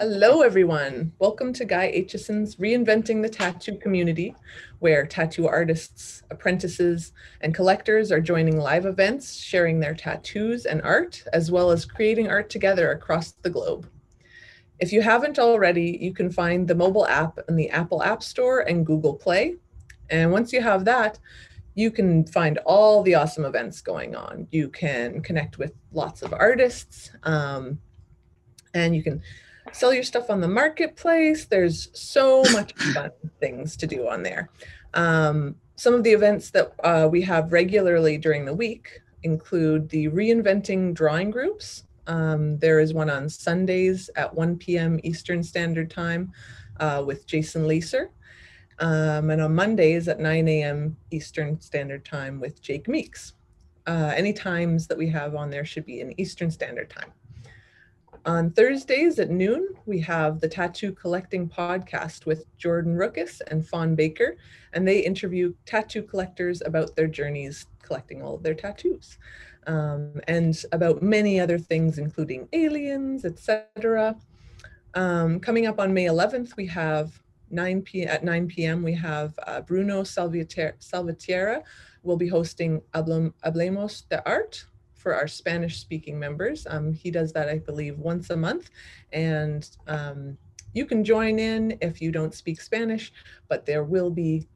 Hello, everyone. Welcome to Guy Aitchison's Reinventing the Tattoo Community, where tattoo artists, apprentices, and collectors are joining live events, sharing their tattoos and art, as well as creating art together across the globe. If you haven't already, you can find the mobile app in the Apple App Store and Google Play. And once you have that, you can find all the awesome events going on. You can connect with lots of artists, um, and you can sell your stuff on the marketplace. There's so much fun things to do on there. Um, some of the events that uh, we have regularly during the week include the reinventing drawing groups. Um, there is one on Sundays at 1 p.m. Eastern Standard Time uh, with Jason Lacer. Um, and on Mondays at 9 a.m. Eastern Standard Time with Jake Meeks. Uh, any times that we have on there should be in Eastern Standard Time. On Thursdays at noon, we have the Tattoo Collecting Podcast with Jordan Rookus and Fawn Baker, and they interview tattoo collectors about their journeys collecting all of their tattoos. Um, and about many other things, including aliens, etc. Um, coming up on May 11th, we have 9 p at 9 p.m. we have uh, Bruno Salvatierra will be hosting Hablemos de Art, for our Spanish speaking members. Um, he does that, I believe, once a month. And um, you can join in if you don't speak Spanish, but there will be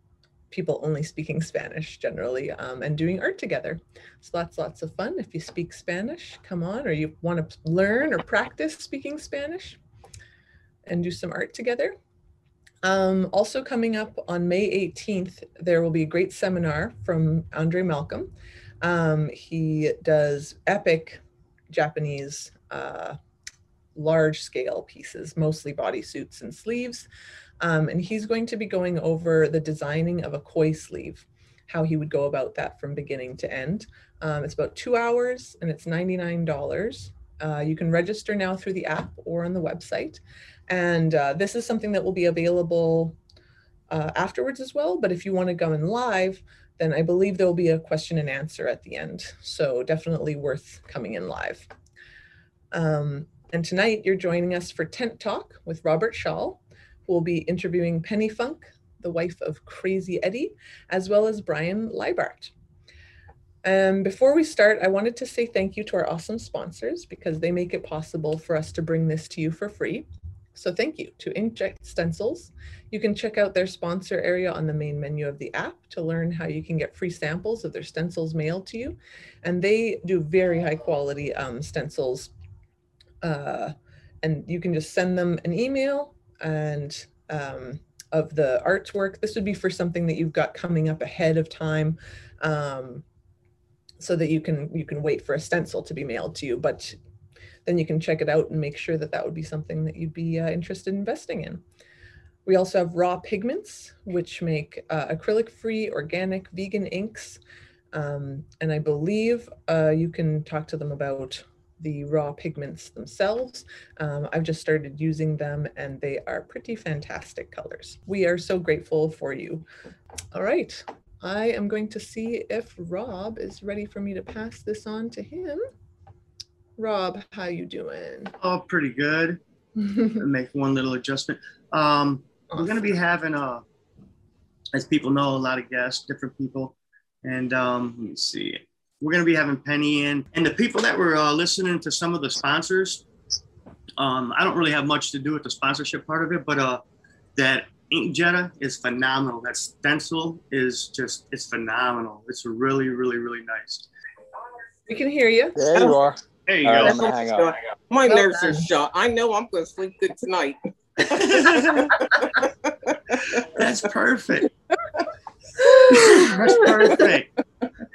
people only speaking Spanish generally um, and doing art together. So that's lots of fun. If you speak Spanish, come on, or you want to learn or practice speaking Spanish and do some art together. Um, also coming up on May 18th, there will be a great seminar from Andre Malcolm. Um, he does epic Japanese uh, large scale pieces, mostly bodysuits and sleeves. Um, and he's going to be going over the designing of a koi sleeve, how he would go about that from beginning to end. Um, it's about two hours and it's $99. Uh, you can register now through the app or on the website. And uh, this is something that will be available uh, afterwards as well. But if you want to go in live, then I believe there will be a question and answer at the end. So definitely worth coming in live. Um, and tonight you're joining us for Tent Talk with Robert Shaw, who will be interviewing Penny Funk, the wife of Crazy Eddie, as well as Brian Leibart. And before we start, I wanted to say thank you to our awesome sponsors because they make it possible for us to bring this to you for free. So thank you to Inkjeta Stencils. You can check out their sponsor area on the main menu of the app to learn how you can get free samples of their stencils mailed to you. And they do very high quality um, stencils. Uh, and you can just send them an email and um, of the artwork. This would be for something that you've got coming up ahead of time. Um, so that you can you can wait for a stencil to be mailed to you but then you can check it out and make sure that that would be something that you'd be uh, interested in investing in. We also have raw pigments, which make uh, acrylic-free, organic, vegan inks. Um, and I believe uh, you can talk to them about the raw pigments themselves. Um, I've just started using them and they are pretty fantastic colors. We are so grateful for you. All right, I am going to see if Rob is ready for me to pass this on to him. Rob, how you doing? Oh, pretty good. make one little adjustment. Um, awesome. We're going to be having, uh, as people know, a lot of guests, different people. And um, let me see. We're going to be having Penny in. And the people that were uh, listening to some of the sponsors, um, I don't really have much to do with the sponsorship part of it, but uh, that Inkjeta is phenomenal. That stencil is just, it's phenomenal. It's really, really, really nice. We can hear you. There you are. There you go. Right, hang on, hang on. My well nerves are shot. I know I'm going to sleep good tonight. That's perfect. That's perfect.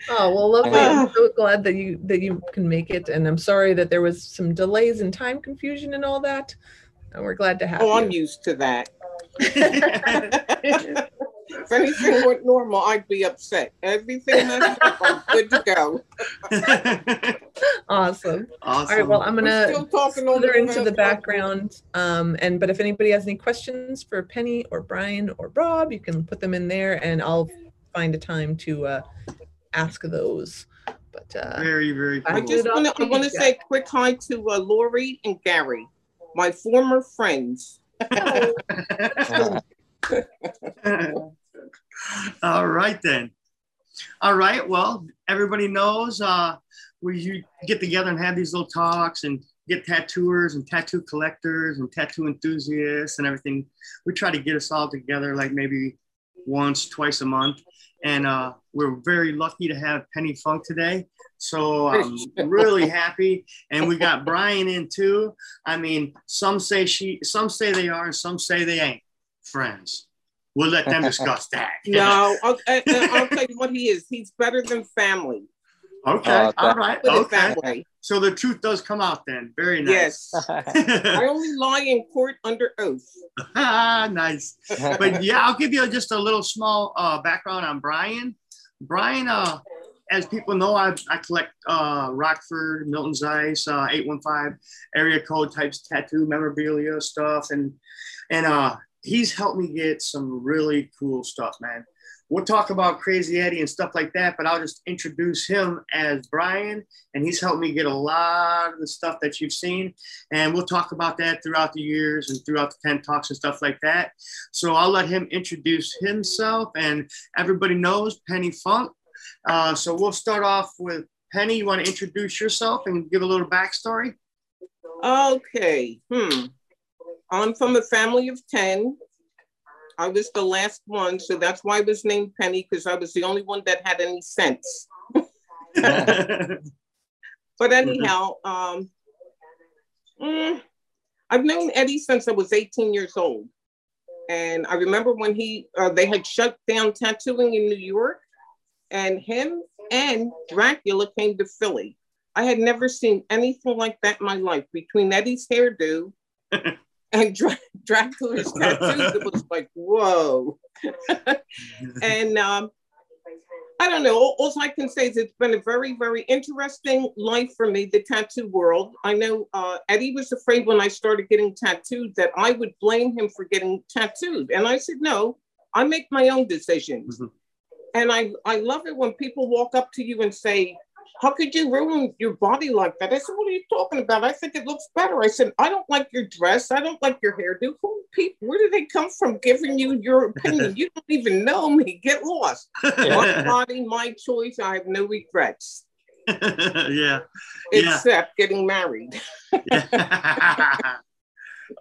Oh well, lovely. I'm so glad that you that you can make it, and I'm sorry that there was some delays and time confusion and all that. And we're glad to have oh, you. I'm used to that. if anything went normal, I'd be upset. Everything that's I'm good to go. awesome. Awesome. All right. Well, I'm gonna still talking further into the background. Um, and but if anybody has any questions for Penny or Brian or Rob, you can put them in there, and I'll find a time to uh, ask those. But uh, very, very. Cool. I just want to. I want to say a quick hi to uh, Lori and Gary. my former friends. All right then. All right. Well, everybody knows uh, we get together and have these little talks and get tattooers and tattoo collectors and tattoo enthusiasts and everything. We try to get us all together like maybe once, twice a month. And uh, we're very lucky to have Penny Funk today. So I'm really happy. And we got Brian in too. I mean, some say she, some say they are, and some say they ain't friends. We'll let them discuss that. no, I'll, I'll tell you what he is. He's better than family. Okay. Uh, All right. Okay. So the truth does come out then. Very nice. Yes. I only lie in court under oath. ah, nice. But yeah, I'll give you just a little small uh, background on Brian. Brian, uh, as people know, I, I collect uh, Rockford, Milton Zeis, uh, 815 area code types tattoo memorabilia stuff. And, and uh, he's helped me get some really cool stuff, man we'll talk about Crazy Eddie and stuff like that, but I'll just introduce him as Brian, and he's helped me get a lot of the stuff that you've seen. And we'll talk about that throughout the years and throughout the 10 talks and stuff like that. So I'll let him introduce himself, and everybody knows Penny Funk. Uh, so we'll start off with Penny. You want to introduce yourself and give a little backstory? Okay. Hmm. I'm from a family of 10. I was the last one, so that's why I was named Penny because I was the only one that had any sense. but anyhow, um, mm, I've known Eddie since I was 18 years old, and I remember when he uh, they had shut down tattooing in New York, and him and Dracula came to Philly. I had never seen anything like that in my life between Eddie's hairdo and Dra- Dracula's tattoos. It was like, whoa. and um, I don't know. All, all, I can say is it's been a very, very interesting life for me, the tattoo world. I know uh, Eddie was afraid when I started getting tattooed that I would blame him for getting tattooed. And I said, no, I make my own decisions. Mm-hmm. And I, I love it when people walk up to you and say, how could you ruin your body like that? I said, What are you talking about? I think it looks better. I said, I don't like your dress. I don't like your hairdo. Who people, where do they come from giving you your opinion? you don't even know me. Get lost. my body, my choice. I have no regrets. yeah. Except yeah. getting married.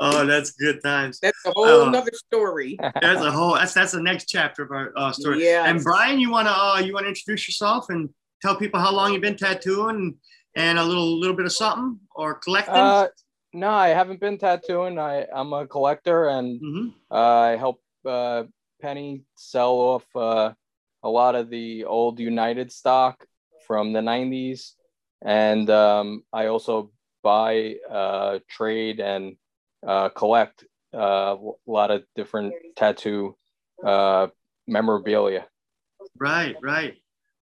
oh, that's good times. That's a whole uh, other story. That's a whole. That's that's the next chapter of our uh, story. Yeah. And Brian, you wanna uh, you wanna introduce yourself and tell people how long you've been tattooing and a little little bit of something or collecting? Uh, no, I haven't been tattooing. I I'm a collector and mm-hmm. uh, I help uh, Penny sell off uh, a lot of the old United stock from the '90s, and um, I also buy, uh, trade, and uh, collect uh, a lot of different tattoo uh, memorabilia. Right, right.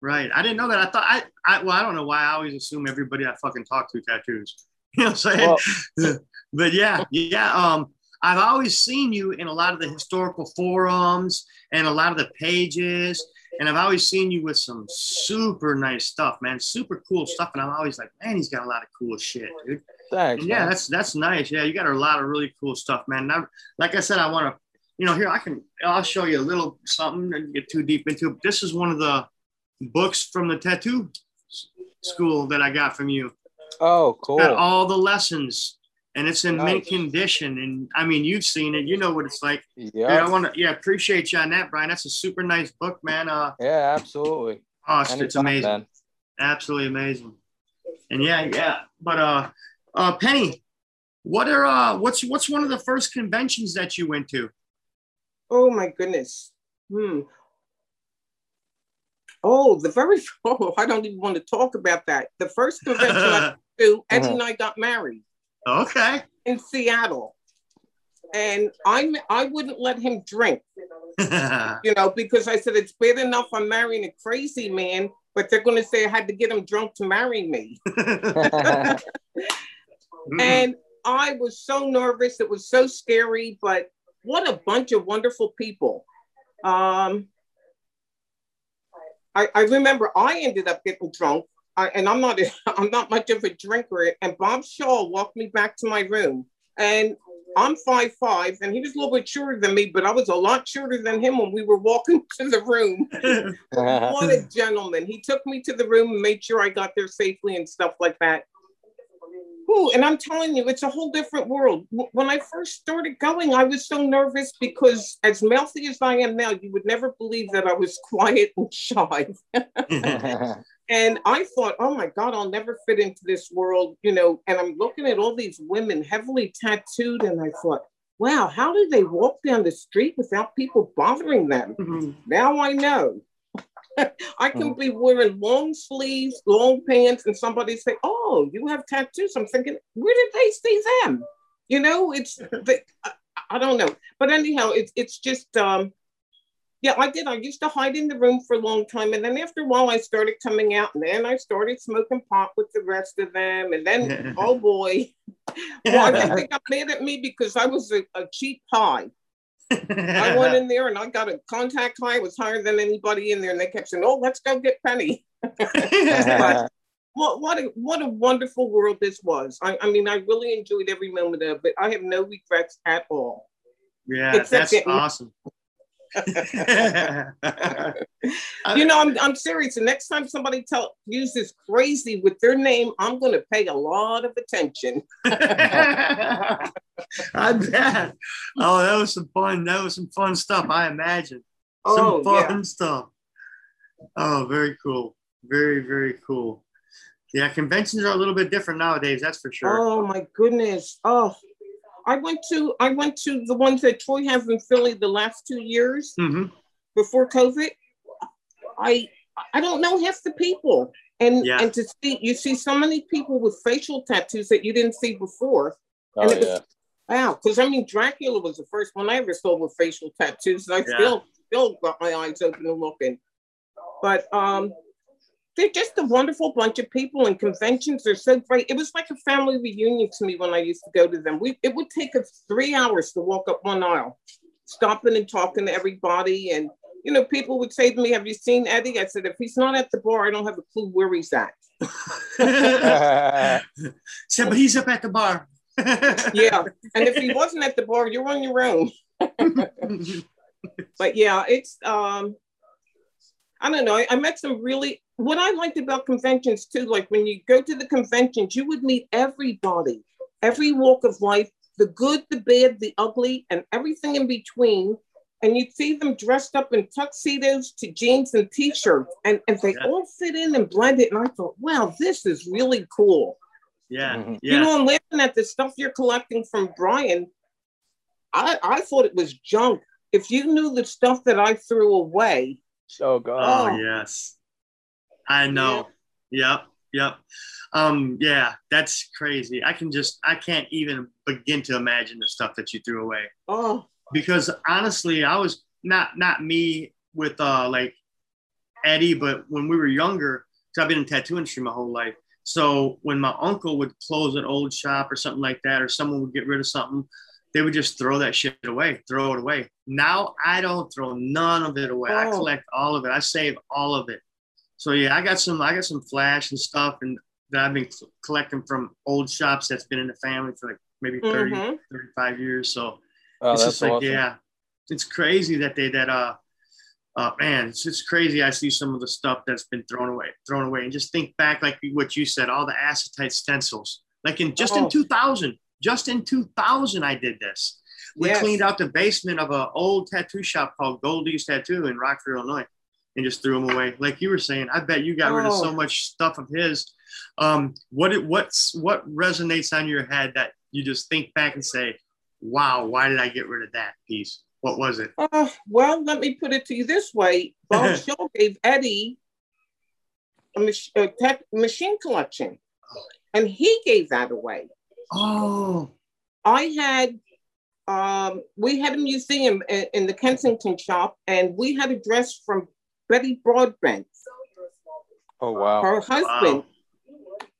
Right. I didn't know that. I thought I, I well, I don't know why I always assume everybody I fucking talk to tattoos. You know what I'm saying? Well, but yeah, yeah. Um, I've always seen you in a lot of the historical forums and a lot of the pages, and I've always seen you with some super nice stuff, man. Super cool stuff. And I'm always like, man, he's got a lot of cool shit, dude. Thanks. And yeah, man. that's that's nice. Yeah, you got a lot of really cool stuff, man. Now, like I said, I want to, you know, here I can I'll show you a little something and get too deep into it. This is one of the books from the tattoo school that I got from you. Oh, cool. Got all the lessons and it's in nice. mint condition. And I mean, you've seen it, you know what it's like. Yeah. I want to, yeah, appreciate you on that, Brian. That's a super nice book, man. Uh, yeah, absolutely. Oh, it's, it's amazing. Man. Absolutely amazing. And yeah, yeah. But, uh, uh, Penny, what are, uh, what's, what's one of the first conventions that you went to? Oh my goodness. Hmm. Oh, the very oh, I don't even want to talk about that. The first convention I to, Eddie and I got married. Okay. In Seattle. And I I wouldn't let him drink. you know, because I said it's bad enough I'm marrying a crazy man, but they're gonna say I had to get him drunk to marry me. and I was so nervous, it was so scary, but what a bunch of wonderful people. Um, I, I remember I ended up getting drunk, I, and I'm not a, I'm not much of a drinker. And Bob Shaw walked me back to my room, And I'm five five, and he was a little bit shorter than me, but I was a lot shorter than him when we were walking to the room. what a gentleman! He took me to the room and made sure I got there safely and stuff like that. Ooh, and I'm telling you, it's a whole different world. When I first started going, I was so nervous because, as mouthy as I am now, you would never believe that I was quiet and shy. and I thought, oh my God, I'll never fit into this world, you know. And I'm looking at all these women heavily tattooed, and I thought, wow, how do they walk down the street without people bothering them? Mm-hmm. Now I know. I can be wearing long sleeves, long pants, and somebody say, "Oh, you have tattoos." I'm thinking, where did they see them? You know, it's the, I, I, don't know, but anyhow, it's it's just um, yeah, I did. I used to hide in the room for a long time, and then after a while, I started coming out, and then I started smoking pot with the rest of them, and then oh boy, well, I think they got mad at me because I was a, a cheap pie. I went in there and I got a contact high. It was higher than anybody in there, and they kept saying, "Oh, let's go get Penny." but, what what a what a wonderful world this was. I, I mean, I really enjoyed every moment of it. I have no regrets at all. Yeah, that's getting, awesome. you know, I'm, I'm serious. The next time somebody tell uses crazy with their name, I'm going to pay a lot of attention. I bet. Oh, that was some fun. That was some fun stuff. I imagine. Some oh, fun yeah. stuff. Oh, very cool. Very, very cool. Yeah, conventions are a little bit different nowadays. That's for sure. Oh my goodness. Oh, I went to I went to the ones that Troy has in Philly the last two years mm-hmm. before COVID. I I don't know half the people, and yeah. and to see you see so many people with facial tattoos that you didn't see before. Oh, and it was, yeah. Wow, because I mean Dracula was the first one I ever saw with facial tattoos, and I yeah. still still got my eyes open and looking. But um, they're just a wonderful bunch of people and conventions are so great. It was like a family reunion to me when I used to go to them. We, it would take us three hours to walk up one aisle, stopping and talking to everybody. And, you know, people would say to me, have you seen Eddie? I said, if he's not at the bar, I don't have a clue where he's at. said, but he's up at the bar. yeah. And if he wasn't at the bar, you're on your own. but yeah, it's, um, I don't know. I, I met some really what I liked about conventions too, like when you go to the conventions, you would meet everybody, every walk of life, the good, the bad, the ugly, and everything in between. And you'd see them dressed up in tuxedos to jeans and t-shirts, and, and they yeah. all fit in and blended. And I thought, wow, this is really cool. Yeah. Mm-hmm. yeah. You know, I'm laughing at the stuff you're collecting from Brian. I, I thought it was junk. If you knew the stuff that I threw away. Oh God. Oh, yes I know. Yep. Yep. Um, yeah, that's crazy. I can just I can't even begin to imagine the stuff that you threw away. Oh. Because honestly, I was not not me with uh like Eddie, but when we were younger, because I've been in tattoo industry my whole life. So when my uncle would close an old shop or something like that, or someone would get rid of something, they would just throw that shit away, throw it away. Now I don't throw none of it away. Oh. I collect all of it. I save all of it so yeah, I got some I got some flash and stuff and that I've been collecting from old shops that's been in the family for like maybe 30, mm-hmm. 35 years. So oh, it's just like awesome. yeah, it's crazy that they that uh uh, man, it's just crazy. I see some of the stuff that's been thrown away, thrown away, and just think back, like what you said, all the acetate stencils. Like in just oh. in 2000, just in 2000, I did this. We yes. cleaned out the basement of an old tattoo shop called Goldie's Tattoo in Rockford, Illinois and just threw them away. Like you were saying, I bet you got oh. rid of so oh. much stuff of his. Um, what it, what's what resonates on your head that you just think back and say, "Wow, why did I get rid of that piece? What was it?" Uh, well, let me put it to you this way: Bob Shaw gave Eddie a, mach- a tech machine collection, and he gave that away. Oh, I had um, we had a museum in, in, the Kensington shop, and we had a dress from Betty Broadbent. Oh wow. Her husband. Wow.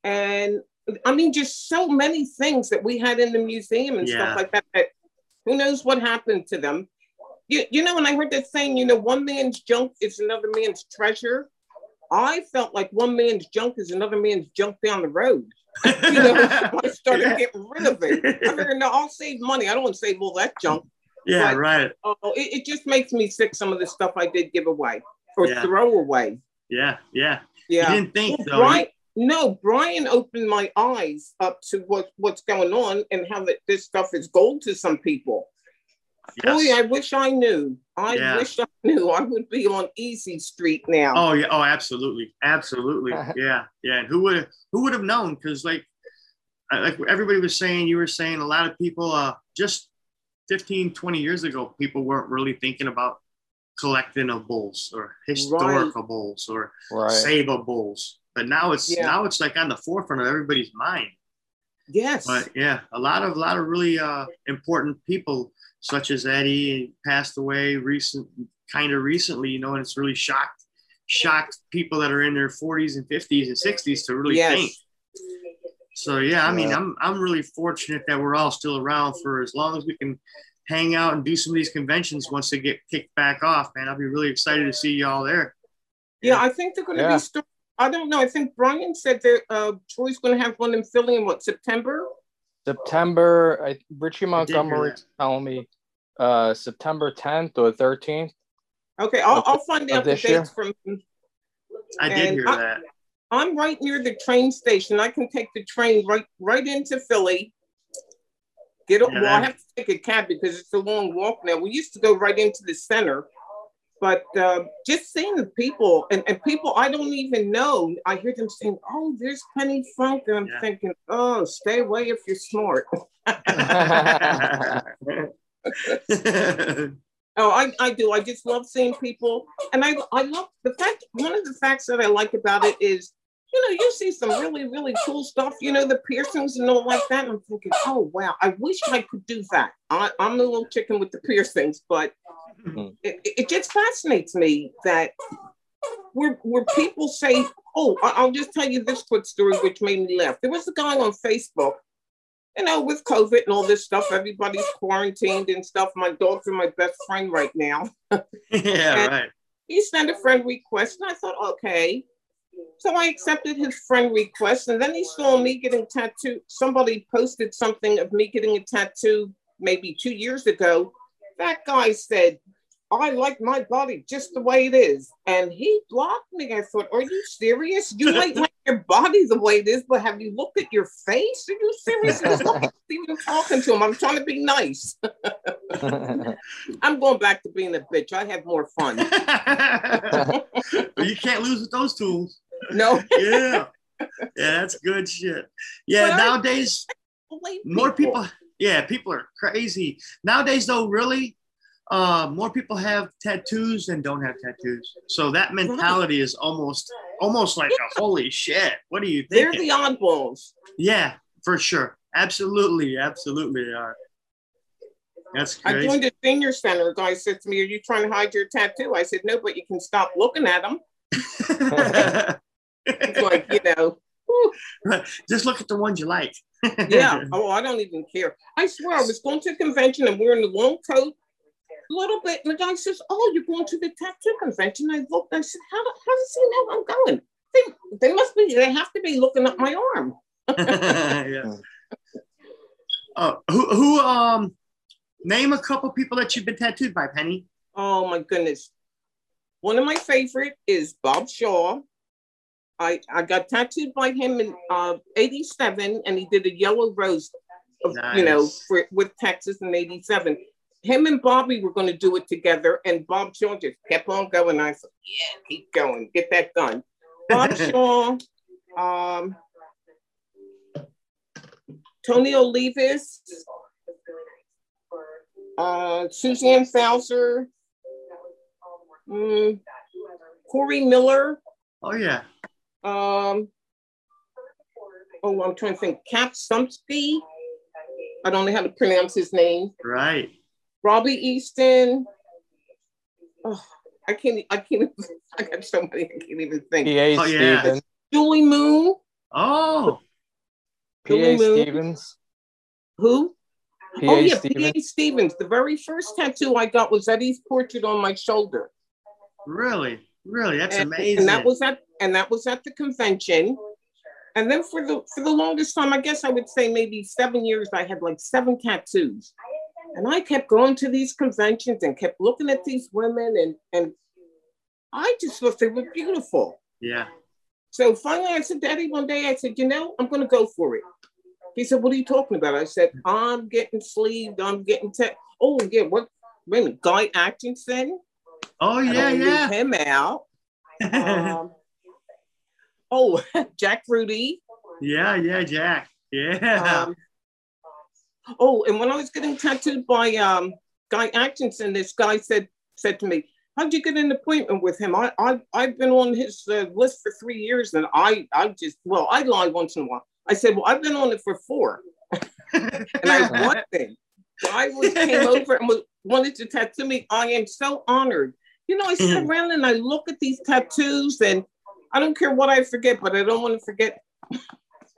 And I mean just so many things that we had in the museum and yeah. stuff like that, that who knows what happened to them. You, you know, when I heard that saying, you know, one man's junk is another man's treasure, I felt like one man's junk is another man's junk down the road. you know, I started yeah. getting rid of it. I figured, no, I'll save money. I don't want to save all that junk. Yeah, but, right. Oh, it, it, just makes me sick. Some of the stuff I did give away or yeah. throw away. Yeah, yeah, yeah. You didn't think well, Brian, no, Brian opened my eyes up to what what's going on and how that this stuff is gold to some people. Yes. Boy, I wish I knew. I yeah. wish I knew. I would be on Easy Street now. Oh yeah. Oh, absolutely, absolutely. yeah, yeah. And who would who would have known? Because like like everybody was saying, you were saying a lot of people uh just 15, 20 years ago, people weren't really thinking about collecting of bulls or historical right. bulls or right. Saba bulls. But now it's yeah. now it's like on the forefront of everybody's mind. Yes. But yeah, a lot of a lot of really uh, important people, such as Eddie, passed away recent, kind of recently. You know, and it's really shocked shocked people that are in their 40s and 50s and 60s to really yes. think. So yeah, I mean, I'm I'm really fortunate that we're all still around for as long as we can hang out and do some of these conventions once they get kicked back off. Man, I'll be really excited to see y'all there. Yeah, I think they're going to yeah. be. St- I don't know. I think Brian said that uh, Troy's going to have one in Philly in what September. September. I, Richie Montgomery telling me uh, September 10th or 13th. Okay, I'll, I'll find out the dates year. from him. I did hear I, that. I'm right near the train station. I can take the train right right into Philly. Get up. Yeah, well, I have to take a cab because it's a long walk now. We used to go right into the center, but uh, just seeing the people and, and people I don't even know, I hear them saying, "Oh, there's Penny Funk," and I'm yeah. thinking, "Oh, stay away if you're smart." Oh, I, I do. I just love seeing people. And I, I love the fact, one of the facts that I like about it is you know, you see some really, really cool stuff, you know, the piercings and all like that. And I'm thinking, oh, wow, I wish I could do that. I, am the little chicken with the piercings, but mm-hmm. it, it, just fascinates me that where, where people say, oh, I'll just tell you this quick story, which made me laugh. There was a guy on Facebook, you know, with COVID and all this stuff, everybody's quarantined and stuff. My dogs are my best friend right now. yeah, right. He sent a friend request, and I thought, okay so I accepted his friend request, and then he saw me getting tattooed. Somebody posted something of me getting a tattoo maybe two years ago. That guy said, I like my body just the way it is. And he blocked me. I thought, Are you serious? You might like your body the way it is, but have you looked at your face? Are you serious? I'm even talking to him. I'm trying to be nice. I'm going back to being a bitch. I have more fun. you can't lose with those tools. No. yeah. Yeah, that's good shit. Yeah, but nowadays more people yeah, people are crazy. Nowadays though, really, uh, more people have tattoos than don't have tattoos. So that mentality is almost almost like yeah. a holy shit. What do you think? They're the oddballs. Yeah, for sure. Absolutely, absolutely they are. That's crazy. I joined a senior center. A guy said to me, Are you trying to hide your tattoo? I said, No, but you can stop looking at them. it's like, you know. Just look at the ones you like. yeah. Oh, I don't even care. I swear, I was going to a convention and wearing the long coat, a little bit, and the guy says, "Oh, you're going to the tattoo convention?" I looked. I said, "How, how does he know I'm going? They, they must be. They have to be looking up my arm." yeah. Uh, who, who, um, name a couple people that you've been tattooed by, Penny. Oh my goodness. One of my favorite is Bob Shaw. I, I got tattooed by him in uh, 87 and he did a yellow rose, nice. you know, for, with Texas in 87. Him and Bobby were going to do it together and Bob Shaw just kept on going. I said, yeah, keep going, get that done. Bob Shaw, um, Tony Olivas, uh, Suzanne Fauser, mm, Corey Miller. Oh, yeah. Um, oh, I'm trying to think. Cap Sumsky. I don't know how to pronounce his name. Right. Robbie Easton. Oh, I can't. I can't. I got so many. I can't even think. P.A. Oh, Stevens. Julie Moon. Oh. P.A. Stevens. Who? oh yeah, P.A. Stevens. The very first tattoo I got was Eddie's portrait on my shoulder. Really? Really? That's and, amazing. And that was at and that was at the convention. And then for the for the longest time, I guess I would say maybe seven years, I had like seven tattoos. And I kept going to these conventions and kept looking at these women and and I just thought they were beautiful. Yeah. So finally I said, Daddy, one day I said, you know, I'm gonna go for it. He said, What are you talking about? I said, I'm getting sleeved, I'm getting te- oh yeah, what wait a minute, Guy Aitchison. Oh yeah, yeah. Him out. um, oh, Jack Rudy. Yeah, yeah, Jack. Yeah. Um, oh, and when I was getting tattooed by um, Guy Aitchison, this guy said said to me, "How'd you get an appointment with him? I I I've been on his uh, list for three years, and I I just well I lie once in a while. I said, well, I've been on it for four, and I want thing. Guy was came over and was, wanted to tattoo me. I am so honored. You know, I sit mm-hmm. around and I look at these tattoos, and I don't care what I forget, but I don't want to forget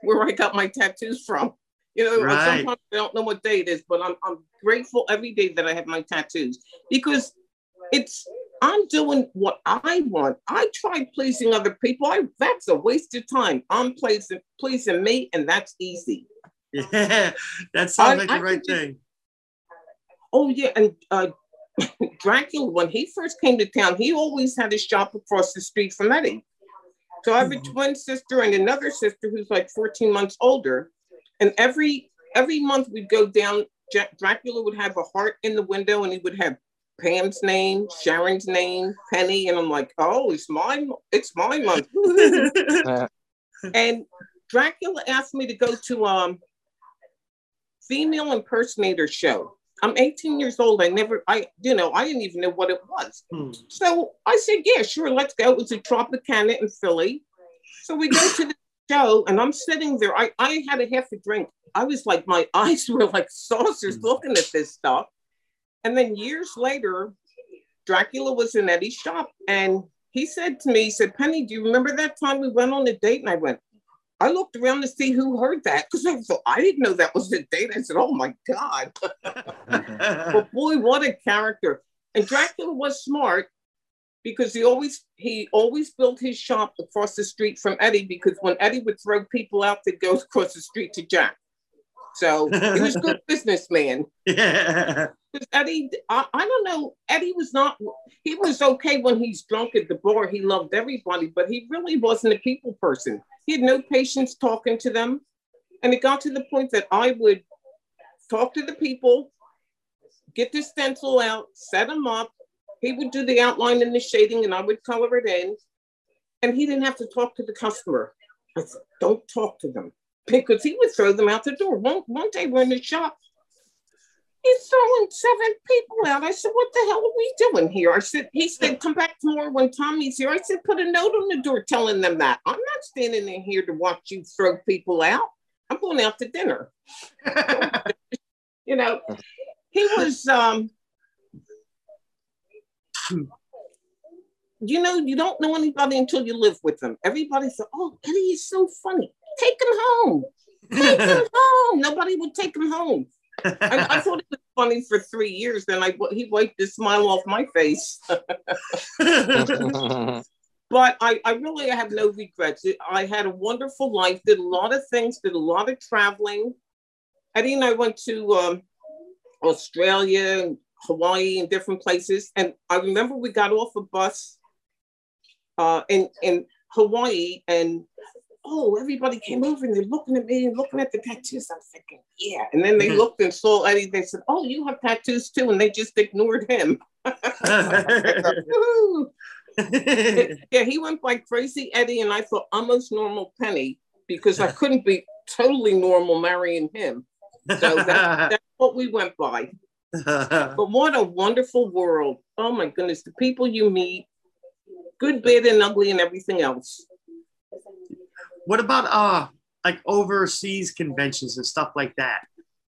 where I got my tattoos from. You know, right. sometimes I don't know what day it is, but I'm, I'm grateful every day that I have my tattoos because it's I'm doing what I want. I try pleasing other people. I that's a waste of time. I'm pleasing pleasing me, and that's easy. Yeah, that sounds I, like the I right thing. oh yeah, and uh, Dracula, when he first came to town, he always had his shop across the street from Eddie. So I have a mm-hmm. twin sister and another sister who's like 14 months older. And every every month we'd go down, Dracula would have a heart in the window and he would have Pam's name, Sharon's name, Penny, and I'm like, oh, it's my it's my month. and Dracula asked me to go to um female impersonator show. I'm 18 years old. I never, I, you know, I didn't even know what it was. Hmm. So I said, yeah, sure, let's go. It was a Tropicana in Philly. So we go to the show and I'm sitting there. I, I had a half a drink. I was like, my eyes were like saucers hmm. looking at this stuff. And then years later, Dracula was in Eddie's shop and he said to me, he said, Penny, do you remember that time we went on a date? And I went, I looked around to see who heard that because I thought I didn't know that was the date. I said, "Oh my god!" but boy, what a character! And Dracula was smart because he always he always built his shop across the street from Eddie because when Eddie would throw people out, they'd go across the street to Jack. So he was a good businessman. Yeah. Eddie, I, I don't know, Eddie was not, he was okay when he's drunk at the bar. He loved everybody, but he really wasn't a people person. He had no patience talking to them. And it got to the point that I would talk to the people, get the stencil out, set them up. He would do the outline and the shading, and I would color it in. And he didn't have to talk to the customer. I said, don't talk to them because he would throw them out the door. One, one day we're in the shop He's throwing seven people out. I said, What the hell are we doing here? I said, He said, Come back tomorrow when Tommy's here. I said, Put a note on the door telling them that. I'm not standing in here to watch you throw people out. I'm going out to dinner. you know, he was, um, you know, you don't know anybody until you live with them. Everybody said, Oh, Eddie is so funny. Take him home. Take him home. Nobody would take him home. I, I, thought it was funny for three years. Then I he wiped the smile off my face. but I, I really have no regrets. I had a wonderful life. Did a lot of things. Did a lot of traveling. Eddie and I went to um, Australia and Hawaii and different places. And I remember we got off a bus uh, in in Hawaii, and oh, everybody came over and they're looking at me and looking at the tattoos. I'm thinking, yeah. And then they mm-hmm. looked and saw Eddie. They said, oh, you have tattoos too. And they just ignored him. yeah, he went by crazy Eddie. And I thought almost normal Penny because I couldn't be totally normal marrying him. So that, that's what we went by. but what a wonderful world. Oh my goodness. The people you meet, good, bad, and ugly, and everything else. What about uh like overseas conventions and stuff like that?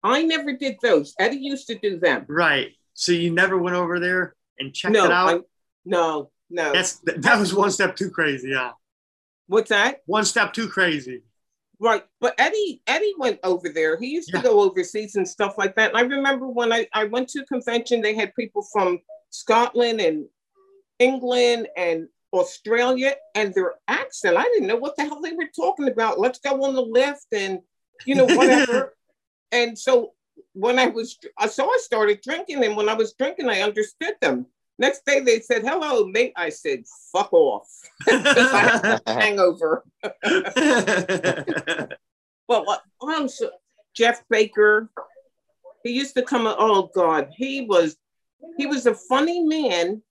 I never did those. Eddie used to do them. Right. So you never went over there and checked no, it out? I, no, no. That's that was one step too crazy, yeah. What's that? One step too crazy. Right. But Eddie Eddie went over there. He used yeah. to go overseas and stuff like that. And I remember when I, I went to a convention, they had people from Scotland and England and Australia and their accent. I didn't know what the hell they were talking about. Let's go on the left and you know whatever. and so when I was so I started drinking, and when I was drinking, I understood them. Next day they said, "Hello, mate." I said, "Fuck off." hangover. well, uh, um, also Jeff Baker. He used to come. Oh God, he was he was a funny man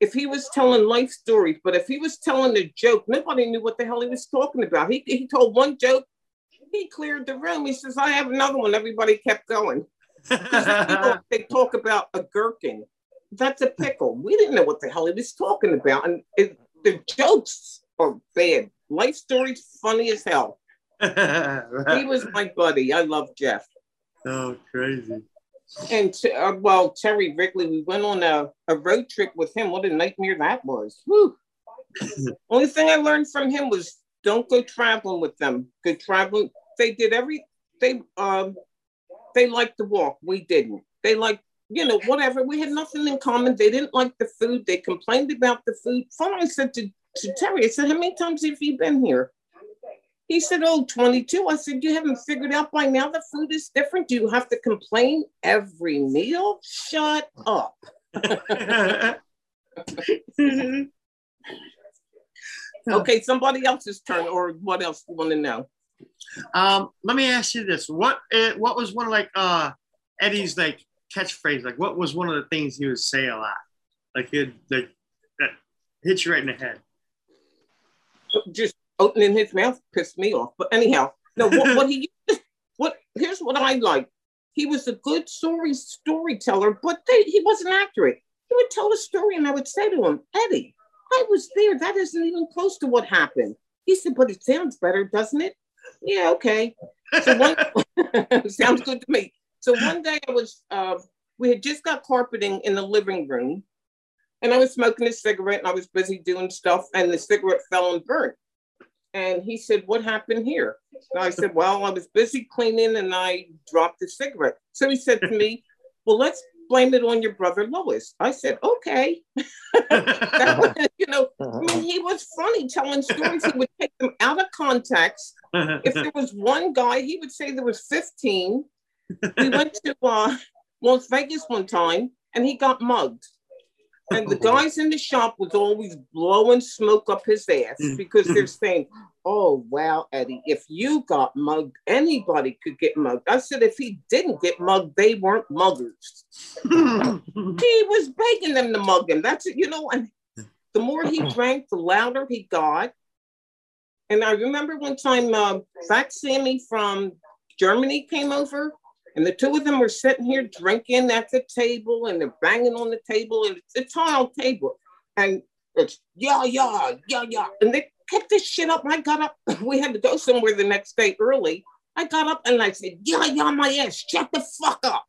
if he was telling life stories, but if he was telling a joke, nobody knew what the hell he was talking about. He, he told one joke, he cleared the room. He says, I have another one. Everybody kept going. people, they talk about a gherkin. That's a pickle. We didn't know what the hell he was talking about. And it, the jokes are bad. Life stories funny as hell. He was my buddy. I love Jeff. Oh, crazy. And uh, well, Terry Wrigley, we went on a, a road trip with him. What a nightmare that was. Whew. Only thing I learned from him was don't go traveling with them. Go traveling. They did every they um they liked to walk. We didn't. They like you know whatever. We had nothing in common. They didn't like the food. They complained about the food. Finally, I said to, to Terry, I said, "How many times have you been here?" He said, Oh, 22. I said, You haven't figured out by now the food is different. Do you have to complain every meal? Shut up. okay, somebody else's turn, or what else do you want to know? Um, let me ask you this: what uh, what was one of like uh, Eddie's like catchphrase? Like, what was one of the things he would say a lot? Like, it like that hits you right in the head. Just opening his mouth pissed me off. But anyhow, no, what, what he what here's what I like. He was a good story storyteller, but they, he wasn't accurate. He would tell a story, and I would say to him, Eddie, I was there. That isn't even close to what happened. He said, but it sounds better, doesn't it? Yeah, okay. So one sounds good to me. So one day I was, uh, we had just got carpeting in the living room, and I was smoking a cigarette, and I was busy doing stuff, and the cigarette fell and burnt. And he said, What happened here? And I said, Well, I was busy cleaning and I dropped the cigarette. So he said to me, Well, let's blame it on your brother Lois. I said, Okay. that, you know, I mean, he was funny telling stories. He would take them out of context. If there was one guy, he would say there was 15. We went to uh, Las Vegas one time and he got mugged. And the guys in the shop was always blowing smoke up his ass mm. because they're saying, Oh, wow, Eddie, if you got mugged, anybody could get mugged. I said, if he didn't get mugged, they weren't muggers. he was begging them to mug him. That's it, you know. And the more he drank, the louder he got. And I remember one time, uh, Fat Sammy from Germany came over and the two of them were sitting here drinking at the table and they're banging on the table and it's a tile table. And it's yeah, yeah, yeah, yeah. And they kept this shit up. And I got up. We had to go somewhere the next day early. I got up and I said, yeah, yeah, my ass, shut the fuck up.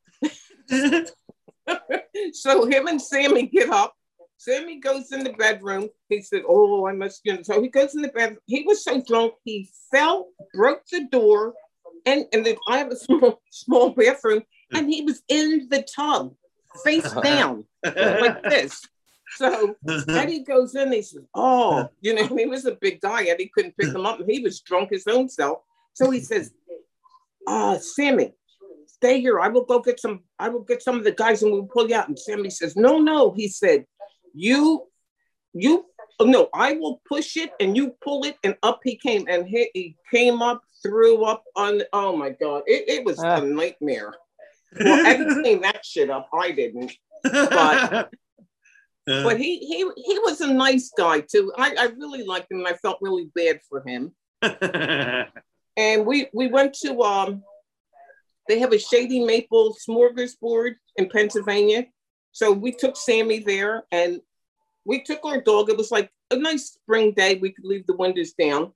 so him and Sammy get up. Sammy goes in the bedroom. He said, Oh, I must, you know. So he goes in the bed. He was so drunk, he fell, broke the door, and and then I have a small small bathroom, and he was in the tub, face down, like this. So Eddie goes in, he says, Oh, you know, he was a big guy. Eddie couldn't pick him up, and he was drunk his own self. So he says, uh, Sammy, stay here. I will go get some, I will get some of the guys and we'll pull you out. And Sammy says, No, no. He said, You, you, no, I will push it and you pull it. And up he came and he, he came up threw up on. Oh my god, it, it was uh. a nightmare. Well, I didn't that shit up. I didn't, but. Uh, but he he he was a nice guy too. I, I really liked him and I felt really bad for him. and we we went to um they have a shady maple smorgasbord in Pennsylvania. So we took Sammy there and we took our dog. It was like a nice spring day. We could leave the windows down.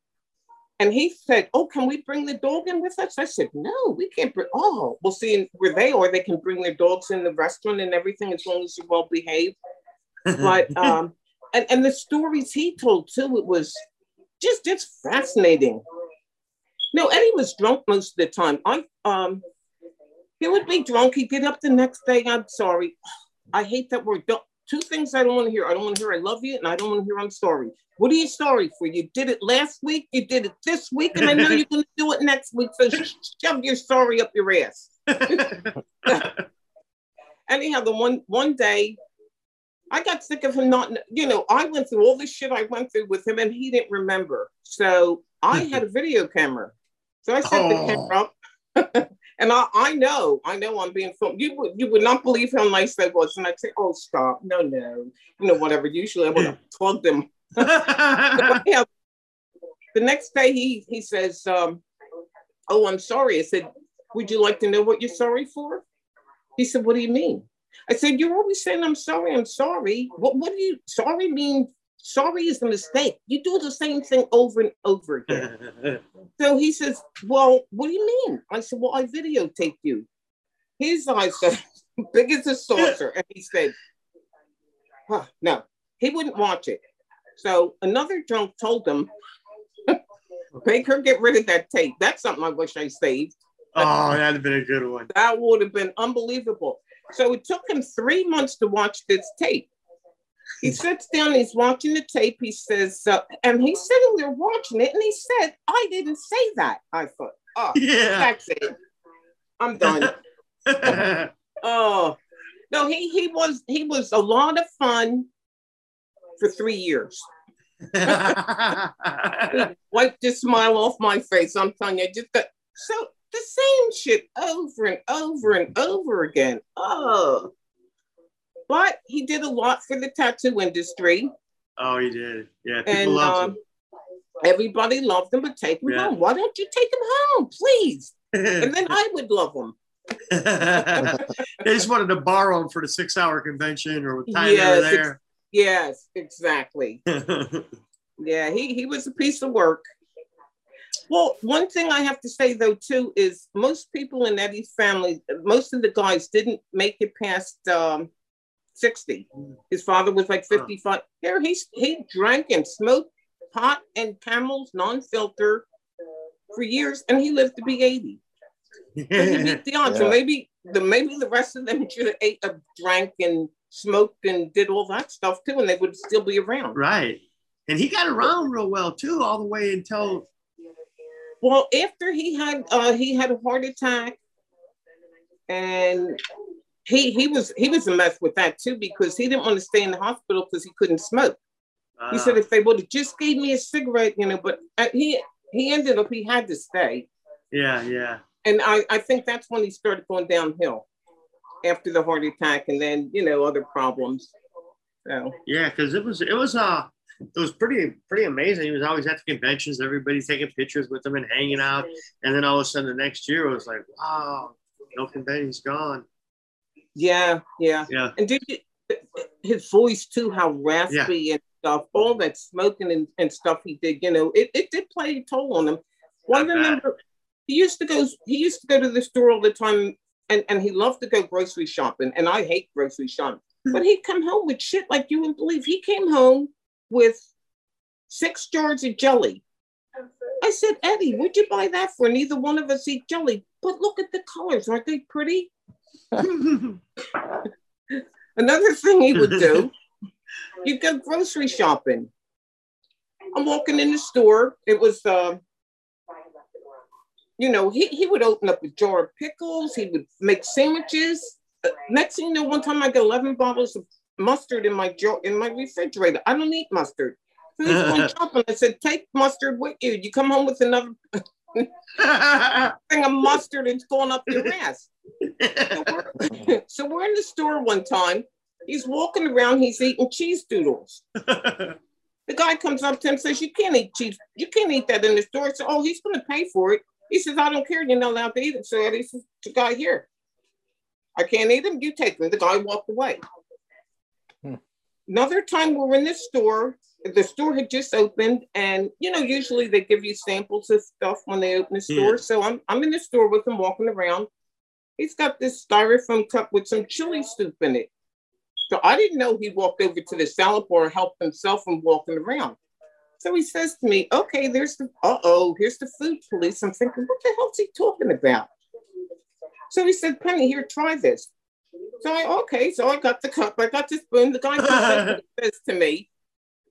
And he said, Oh, can we bring the dog in with us? I said, No, we can't bring. Oh, well, see, where they are, they can bring their dogs in the restaurant and everything as long as you're well behaved. but, um, and, and the stories he told too, it was just, just fascinating. No, Eddie was drunk most of the time. I, um, he would be drunk. He'd get up the next day. I'm sorry. I hate that word. Don't, two things I don't want to hear. I don't want to hear I love you, and I don't want to hear I'm sorry. What are you sorry for? You did it last week, you did it this week, and I know you're going to do it next week. So shove your sorry up your ass. Anyhow, the one one day, I got sick of him not. You know, I went through all this shit I went through with him, and he didn't remember. So I had a video camera. So I set oh. the camera up. And I, I know, I know I'm being filmed. You would you would not believe how nice that was. And I'd say, oh, stop. No, no. You know, whatever. Usually I would have plugged him. the next day he he says, um, oh, I'm sorry. I said, would you like to know what you're sorry for? He said, what do you mean? I said, you're always saying I'm sorry, I'm sorry. What, what do you, sorry mean sorry is a mistake. You do the same thing over and over again. so he says, Well, what do you mean? I said, Well, I videotaped you. His eyes are big as a saucer. And he said, huh, No, he wouldn't watch it. So another drunk told him, Make her get rid of that tape. That's something I wish I saved. Oh, that'd have been a good one. That would have been unbelievable. So it took him three months to watch this tape. He sits down, he's watching the tape. He says, uh, and he's sitting there watching it, and he said, I didn't say that. I thought, oh, yeah. that's it. I'm done. oh, no, he he was he was a lot of fun for three years. wiped the smile off my face. I'm telling you, just got so the same shit over and over and over again. Oh, but he did a lot for the tattoo industry. Oh, he did. Yeah, people and, loved um, him. Everybody loved him, but take him yeah. home. Why don't you take him home, please? and then I would love him. they just wanted to borrow him for the six-hour convention or time yes, there. Ex- yes, exactly. yeah, he he was a piece of work. Well, one thing I have to say though too is most people in Eddie's family, most of the guys didn't make it past um, 60. His father was like 55. Here he, he drank and smoked pot and camels, non-filter for years, and he lived to be 80. he beat the odds. Yeah. So maybe the maybe the rest of them should have ate, uh, drank and smoked and did all that stuff too, and they would still be around. Right. And he got around real well too, all the way until. Well, after he had uh, he had a heart attack, and he he was he was a mess with that too because he didn't want to stay in the hospital because he couldn't smoke. Uh, he said ah. if they would have just gave me a cigarette, you know, but uh, he he ended up he had to stay. Yeah, yeah. And I I think that's when he started going downhill after the heart attack and then you know other problems. So yeah, because it was it was uh it was pretty pretty amazing. He was always at the conventions, everybody taking pictures with him and hanging out. And then all of a sudden the next year it was like, wow, no convention's gone. Yeah, yeah, yeah. And did you, his voice too, how raspy yeah. and stuff, all that smoking and, and stuff he did, you know, it, it did play a toll on him. Well, I remember he used to go he used to go to the store all the time and, and he loved to go grocery shopping. And I hate grocery shopping. Hmm. But he'd come home with shit like you wouldn't believe. He came home with six jars of jelly. I said, Eddie, would you buy that for? Neither one of us eat jelly. But look at the colors. Aren't they pretty? Another thing he would do, he'd go grocery shopping. I'm walking in the store. It was, uh, you know, he, he would open up a jar of pickles. He would make sandwiches. Uh, next thing you know, one time I got 11 bottles of mustard in my jar in my refrigerator. I don't eat mustard. So he's going shopping. I said, take mustard with you. You come home with another thing of mustard, it's going up your ass so, we're, so we're in the store one time. He's walking around, he's eating cheese doodles. the guy comes up to him and says, You can't eat cheese, you can't eat that in the store. So, oh, he's gonna pay for it. He says, I don't care, you're not allowed to eat it. So Eddie says, the guy here. I can't eat them, you take them. The guy walked away. Hmm. Another time we're in the store, the store had just opened, and you know, usually they give you samples of stuff when they open the hmm. store. Yeah. So I'm I'm in the store with him walking around. He's got this styrofoam cup with some chili soup in it. So I didn't know he walked over to the salad bar and helped himself from walking around. So he says to me, okay, there's the, uh-oh, here's the food police. I'm thinking, what the hell's he talking about? So he said, Penny, here, try this. So I, okay, so I got the cup, I got the spoon. The guy says to me,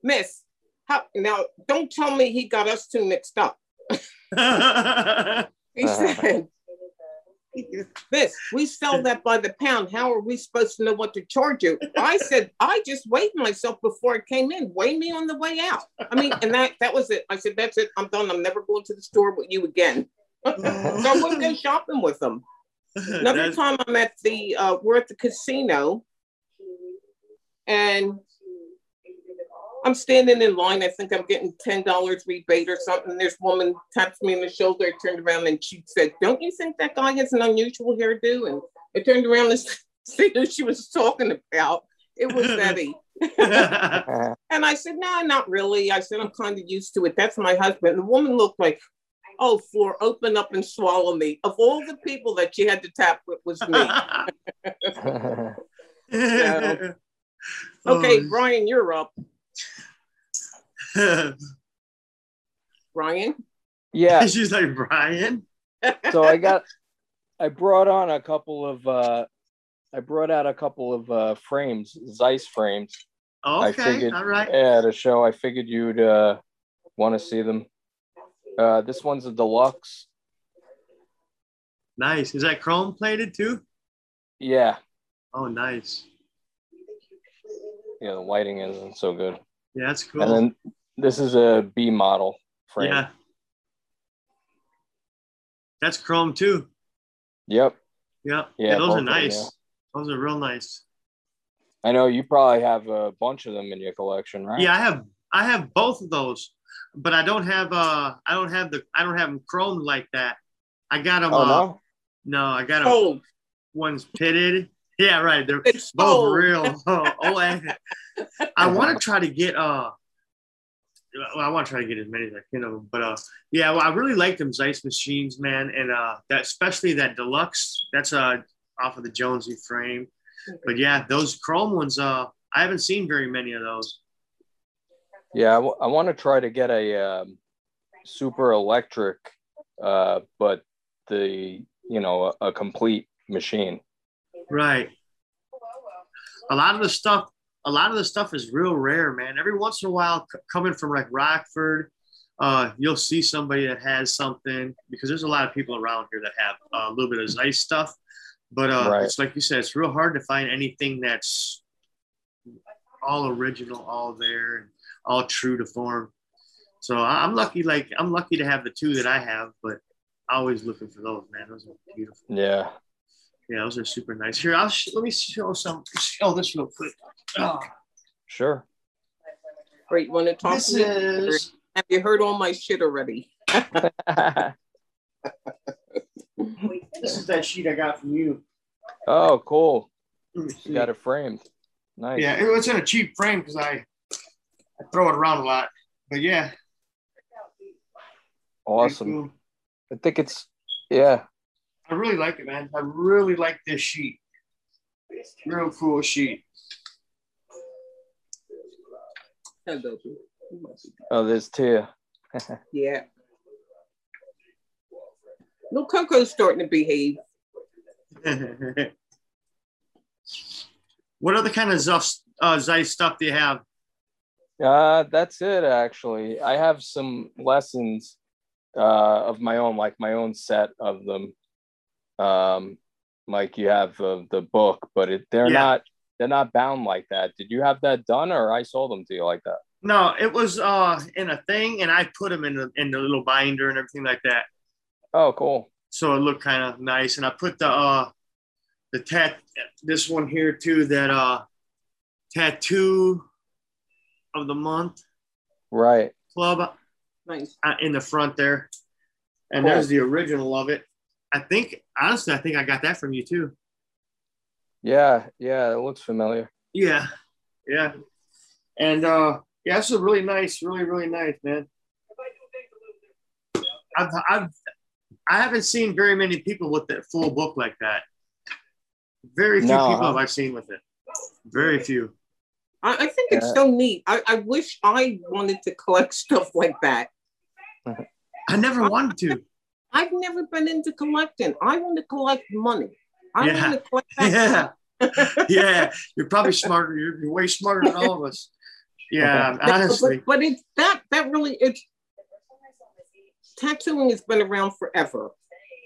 Miss, how, now don't tell me he got us two mixed up. he said, this we sell that by the pound. How are we supposed to know what to charge you? I said i just weighed myself before i came in. Weigh me on the way out. I mean and that that was it. I said that's it. I'm done. I'm never going to the store with you again. So i wouldn't go shopping with them another that's... time i'm at the uh, we're at the casino. And I'm standing in line. I think I'm getting ten dollars rebate or something. This woman taps me on the shoulder. I turned around and she said, "Don't you think that guy has an unusual hairdo?" And I turned around and see who she was talking about. It was Betty. and I said, "No, not really." I said, "I'm kind of used to it. That's my husband." The woman looked like, "Oh, floor, open up and swallow me." Of all the people that she had to tap with, was me. so, okay, oh. Brian, you're up. Brian? Yeah. She's like, Brian? so I got, I brought on a couple of, uh, I brought out a couple of uh, frames, Zeis frames. Okay, I figured, all right. Yeah, the show. I figured you'd uh, want to see them. Uh, this one's a deluxe. Nice. Is that chrome plated too? Yeah. Oh, nice. Yeah, the lighting isn't so good. Yeah, that's cool. And then this is a B model frame. Yeah. That's chrome too. Yep. Yep. Yeah, yeah those are nice. Them, yeah. Those are real nice. I know you probably have a bunch of them in your collection, right? Yeah, I have I have both of those, but I don't have uh I don't have the I don't have them chrome like that. I got them. Oh, uh, no? no, I got them. Oh. One's pitted. Yeah, right. They're it's both old. real. oh, oh I want to try to get uh well, I want to try to get as many as I can of them. But uh, yeah, well, I really like them Zeis machines, man, and uh, that especially that deluxe. That's uh off of the Jonesy frame. But yeah, those chrome ones, uh, I haven't seen very many of those. Yeah, I, w- I want to try to get a um, super electric, uh, but the you know a, a complete machine. Right. A lot of the stuff a lot of the stuff is real rare, man. Every once in a while, c- coming from like Rockford, uh, you'll see somebody that has something because there's a lot of people around here that have uh, a little bit of nice stuff. But uh, right. it's like you said, it's real hard to find anything that's all original, all there, all true to form. So I'm lucky, like I'm lucky to have the two that I have, but always looking for those, man. Those are beautiful. Yeah. Yeah, those are super nice. Here, I'll sh- let me show some. Show this real quick. Oh. Sure. Great. Want to talk this to is... Have you heard all my shit already? this is that sheet I got from you. Oh, cool. You got it framed. Nice. Yeah, it was in a cheap frame because I, I throw it around a lot. But yeah. Awesome. Cool. I think it's yeah. I really like it, man. I really like this sheet. Real cool sheet. Oh, there's two. yeah. No, Coco's starting to behave. what other kind of Zuff, uh, Zeis stuff do you have? Uh, that's it, actually. I have some lessons uh, of my own, like my own set of them. Um, like you have uh, the book, but it, they're yeah. not they're not bound like that. Did you have that done, or I sold them to you like that? No, it was uh in a thing, and I put them in the in the little binder and everything like that. Oh, cool. So it looked kind of nice, and I put the uh the tat this one here too that uh tattoo of the month right club nice uh, in the front there and cool. there's the original of it i think honestly i think i got that from you too yeah yeah it looks familiar yeah yeah and uh yeah, this is really nice, really, really nice, man. I've, I've, I haven't seen very many people with that full book like that. Very few no, people have I seen with it. Very few. I, I think it's so neat. I, I wish I wanted to collect stuff like that. I never wanted to. I've never been into collecting. I want to collect money. I yeah. want to collect that yeah. yeah, you're probably smarter. You're, you're way smarter than all of us. Yeah, honestly. But, but it's that that really it's tattooing has been around forever.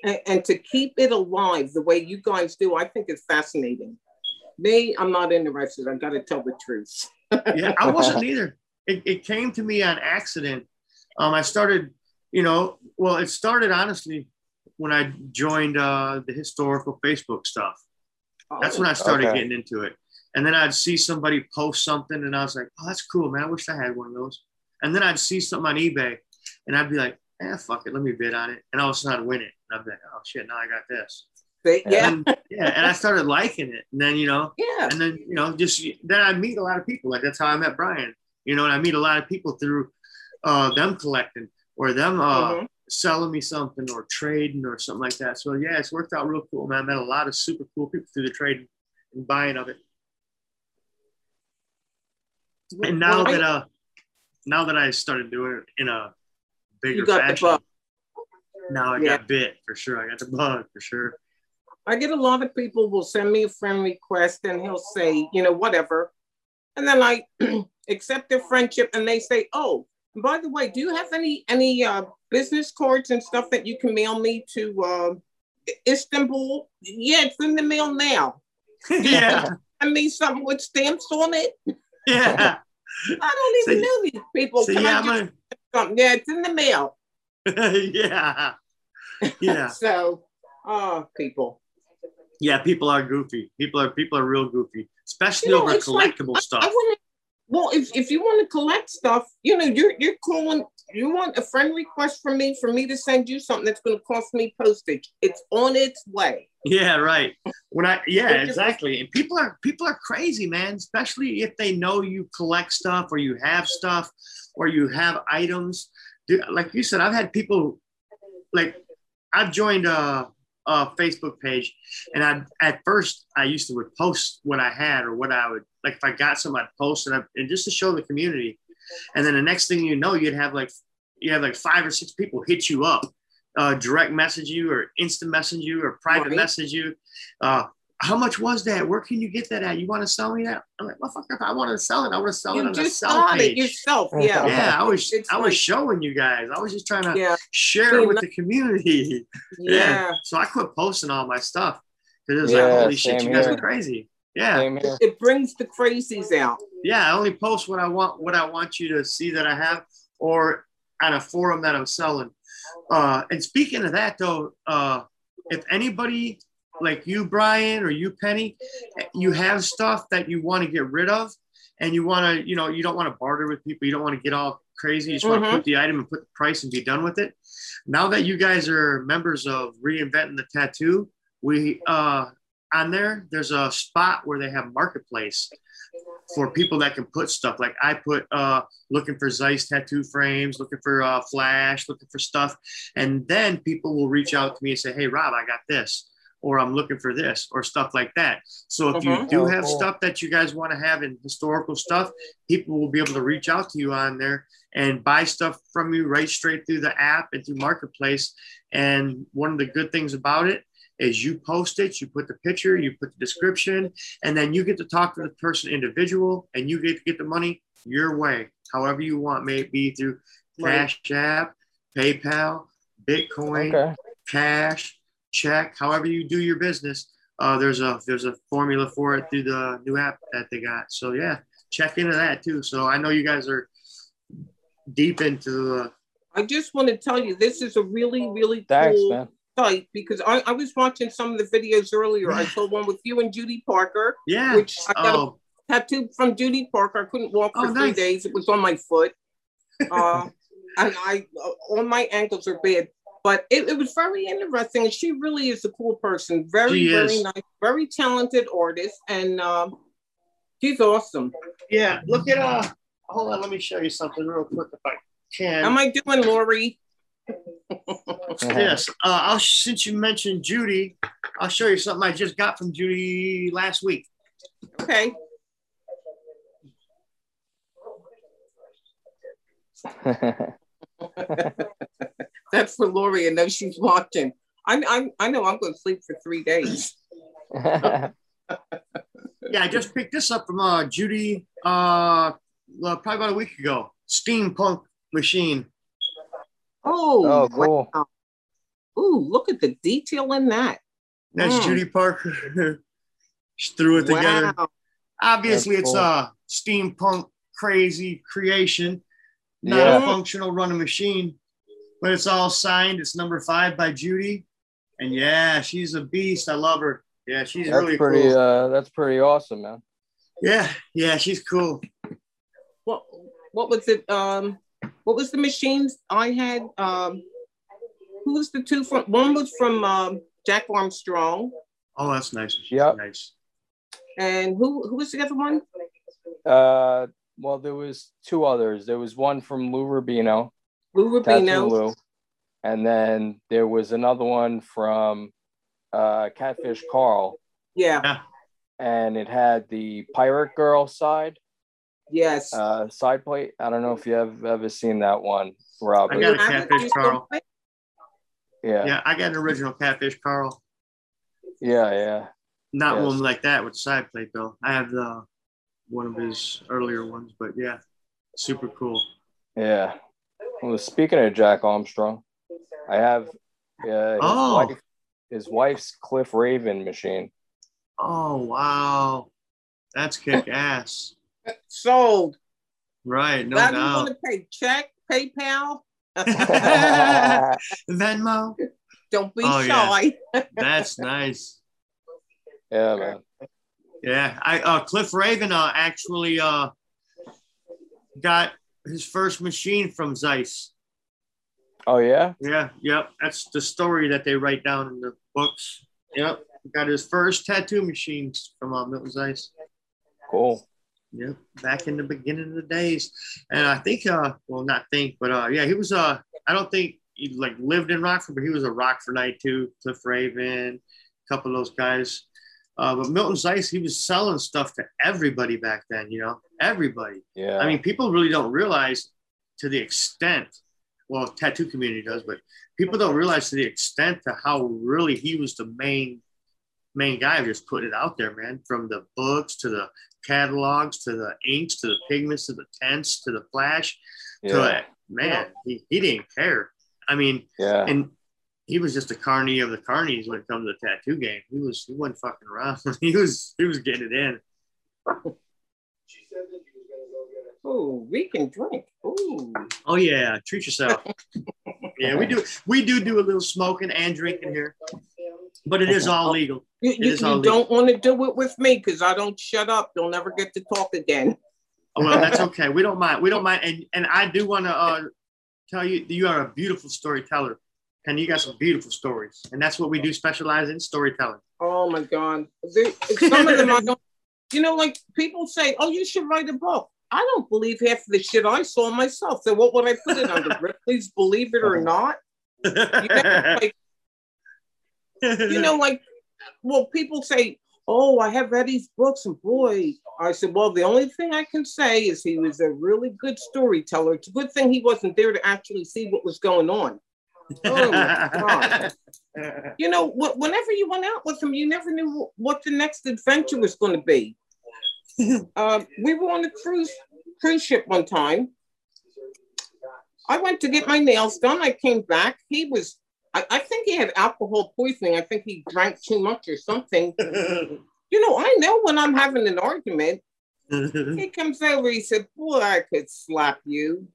And, and, to keep it alive the way you guys do, I think it's fascinating. Me, I'm not interested. I gotta tell the truth. yeah, I wasn't either. It, it came to me on accident. Um, I started, you know, well, it started honestly when I joined uh, the historical Facebook stuff. That's when I started okay. getting into it. And then I'd see somebody post something and I was like, oh, that's cool, man. I wish I had one of those. And then I'd see something on eBay and I'd be like, eh, fuck it, let me bid on it. And all of a sudden I'd win it. And I'd be like, oh shit, now I got this. yeah. And, yeah. And I started liking it. And then, you know, yeah. And then, you know, just then I meet a lot of people. Like that's how I met Brian, you know, and I meet a lot of people through uh, them collecting or them uh, mm-hmm. selling me something or trading or something like that. So yeah, it's worked out real cool, man. I met a lot of super cool people through the trading and buying of it. And now that uh now that I started doing it in a bigger fashion, now I yeah. got bit for sure. I got the bug for sure. I get a lot of people will send me a friend request and he'll say, you know, whatever. And then I accept their friendship and they say, oh, by the way, do you have any any uh, business cards and stuff that you can mail me to uh, Istanbul? Yeah, it's in the mail now. yeah. I mean something with stamps on it. Yeah. I don't even know these people. See, yeah, just, something? yeah, it's in the mail. yeah. Yeah. so, oh, people. Yeah, people are goofy. People are people are real goofy, especially you know, over collectible like, stuff. I, I well, if, if you want to collect stuff, you know, you're you're calling. You want a friend request from me for me to send you something that's going to cost me postage. It's on its way. Yeah, right. When I yeah, exactly. And people are people are crazy, man. Especially if they know you collect stuff or you have stuff or you have items. Like you said, I've had people like I've joined a, uh, Facebook page, and I at first I used to would post what I had or what I would like if I got some I'd post it and just to show the community, and then the next thing you know you'd have like you have like five or six people hit you up, uh, direct message you or instant message you or private right. message you, uh, how much was that? Where can you get that at? You want to sell me that? I'm like, motherfucker, if I want to sell it, I want to sell you it on the sell page. It yourself, yeah. Yeah, I was it's I like, was showing you guys. I was just trying to yeah. share it with the community. Yeah. yeah. So I quit posting all my stuff because it was yeah, like, holy shit, you guys here. are crazy. Yeah. It brings the crazies out. Yeah, I only post what I want what I want you to see that I have or on a forum that I'm selling. Uh, and speaking of that though, uh, if anybody like you, Brian, or you, Penny, you have stuff that you want to get rid of, and you want to, you know, you don't want to barter with people. You don't want to get all crazy. You just mm-hmm. want to put the item and put the price and be done with it. Now that you guys are members of Reinventing the Tattoo, we uh, on there, there's a spot where they have marketplace for people that can put stuff like I put uh, looking for Zeis tattoo frames, looking for uh, flash, looking for stuff, and then people will reach out to me and say, "Hey, Rob, I got this." or I'm looking for this or stuff like that. So if mm-hmm. you do have stuff that you guys want to have in historical stuff, people will be able to reach out to you on there and buy stuff from you right straight through the app and through Marketplace. And one of the good things about it is you post it, you put the picture, you put the description, and then you get to talk to the person individual and you get to get the money your way, however you want, maybe through Cash App, PayPal, Bitcoin, okay. Cash, check, however you do your business. Uh, there's a there's a formula for it through the new app that they got. So yeah, check into that too. So I know you guys are deep into the. I just want to tell you this is a really really Thanks, cool man. Site because I, I was watching some of the videos earlier. I saw one with you and Judy Parker. Yeah. Which I got oh. a tattoo from Judy Parker. I couldn't walk for oh, three nice. days. It was on my foot. Uh, and I uh, all my ankles are bad but it, it, was very interesting. And she really is a cool person. Very, she very is. nice, very talented artist. And um, she's awesome. Yeah. Look at uh hold on, let me show you something real quick if I can. How am I doing, Lori? yes. Uh, I'll since you mentioned Judy, I'll show you something I just got from Judy last week. Okay. That's for Lori. and know she's watching. I'm, I'm, I know I'm going to sleep for three days. Yeah, I just picked this up from uh, Judy uh, probably about a week ago. Steampunk machine. Oh, Oh, cool. wow. Ooh, look at the detail in that. That's Mm. Judy Parker. she threw it together. Wow. Obviously, That's it's cool. a steampunk crazy creation, not Yeah. a functional running machine, but it's all signed. It's number five by Judy, and yeah, she's a beast. I love her. Yeah, she's That's really pretty. cool. Uh, that's pretty awesome, man. yeah, yeah, she's cool. What what was it? Um, what was the machines I had? Um, who was the two from? One was from um, Jack Armstrong, Oh, that's nice. Yep. nice. and who who was the other one? Uh, well, there was two others. There was one from Lou Rubino, Lou Rubino. Lou, and then there was another one from uh, Catfish Carl, Yeah. Yeah. and it had the Pirate Girl side Yes. uh, side plate. I don't know if you have ever seen that one, Rob. I got a You have it? catfish, Carl. yeah, Yeah, I got an original catfish, Carl. yeah, yeah. Not Yes. one like that with side plate though. I have the one of his earlier ones, but yeah, super cool. Yeah. Well, speaking of Jack Armstrong, I have uh, his, Oh. wife, his wife's Cliff Raven machine. Oh wow, that's kick ass. Sold. Right, no How do you doubt. want to pay? Check, PayPal? Venmo. Don't be Oh, yeah. shy. That's nice. yeah, man. Yeah, I uh, Cliff Raven uh, actually uh, got his first machine from Zeis. Oh yeah. Yeah, yep. That's the story that they write down in the books. Yep, got his first tattoo machines from uh, Milton Zeis. Cool. Yep, back in the beginning of the days, and I think, uh, well, not think, but uh, yeah, he was. Uh, I don't think he like lived in Rockford, but he was a Rockfordite too. Cliff Raven, a couple of those guys. Uh, but Milton Zeis, he was selling stuff to everybody back then. You know, everybody. Yeah. I mean, people really don't realize to the extent. Well, tattoo community does, but people don't realize to the extent to how really he was the main main guy. Just put it out there, man. From the books to the catalogs to the inks to the pigments to the tents to the flash to yeah. it. Man, he, he didn't care. I mean, Yeah. and he was just a carney of the carnies when it comes to the tattoo game. He was he wasn't fucking around. he was he was getting it in. Oh, we can drink. Ooh. Oh yeah, treat yourself. yeah, we do we do do a little smoking and drinking here, but it is all legal. You, you, you don't want to do it with me because I don't shut up. You'll never get to talk again. Oh, well, that's okay. We don't mind. We don't mind. And and I do want to uh, tell you you are a beautiful storyteller, and you got some beautiful stories, and that's what we do specialize in storytelling. Oh my God. Some of them I don't, you know, like people say, oh, you should write a book. I don't believe half of the shit I saw myself. So what would I put it under? Please believe it or not. You know, like, you know, like, well, people say, oh, I have Eddie's books, and boy, I said, well, the only thing I can say is he was a really good storyteller. It's a good thing he wasn't there to actually see what was going on. Oh my God. You know, wh- whenever you went out with him, you never knew wh- what the next adventure was going to be. um, we were on a cruise cruise ship one time. I went to get my nails done. I came back. He was, I, I think he had alcohol poisoning. I think he drank too much or something. You know, I know when I'm having an argument. He comes over. He said, "Boy, I could slap you."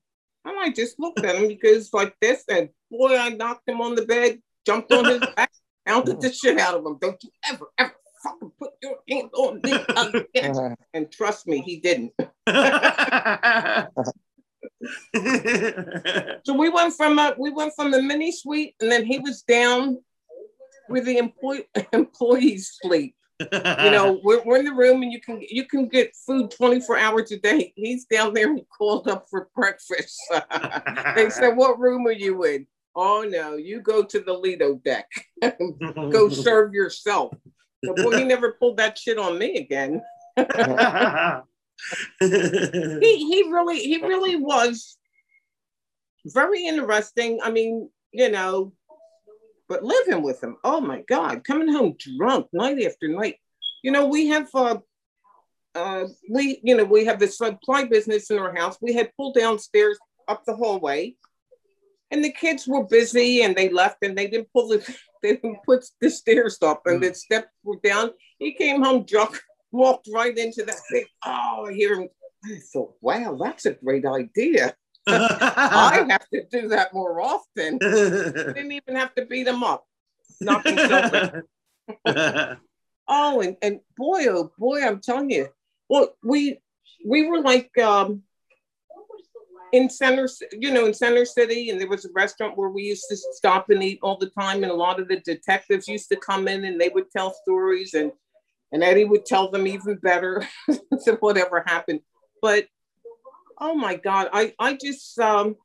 And I just looked at him. He goes like this, and boy, I knocked him on the bed, jumped on his back, pounded the shit out of him. Don't you ever, ever fucking put your hand on me again. And trust me, he didn't. So we went from a we went from the mini suite, and then he was down where the employee employees sleep. You know, we're, we're in the room, and you can you can get food twenty four hours a day. He's down there. He called up for breakfast. they said, "What room are you in?" Oh no, you go to the Lido deck. go serve yourself. So, boy, he never pulled that shit on me again. He he really he really was very interesting. I mean, you know, but living with him, oh my God, coming home drunk night after night. You know, we have uh, uh, we, you know, we have this supply business in our house. We had pulled downstairs up the hallway, and the kids were busy and they left and they didn't pull the they didn't put the stairs up and the steps were down. He came home drunk, walked right into that big. Oh, I hear him. I thought, wow, that's a great idea. I have to do that more often. Didn't even have to beat him up. Oh, and, and boy, oh boy, I'm telling you. Well, we we were like um in center, you know, in Center City, and there was a restaurant where we used to stop and eat all the time, and a lot of the detectives used to come in and they would tell stories, and and Eddie would tell them even better than whatever happened. But oh my God, I I just um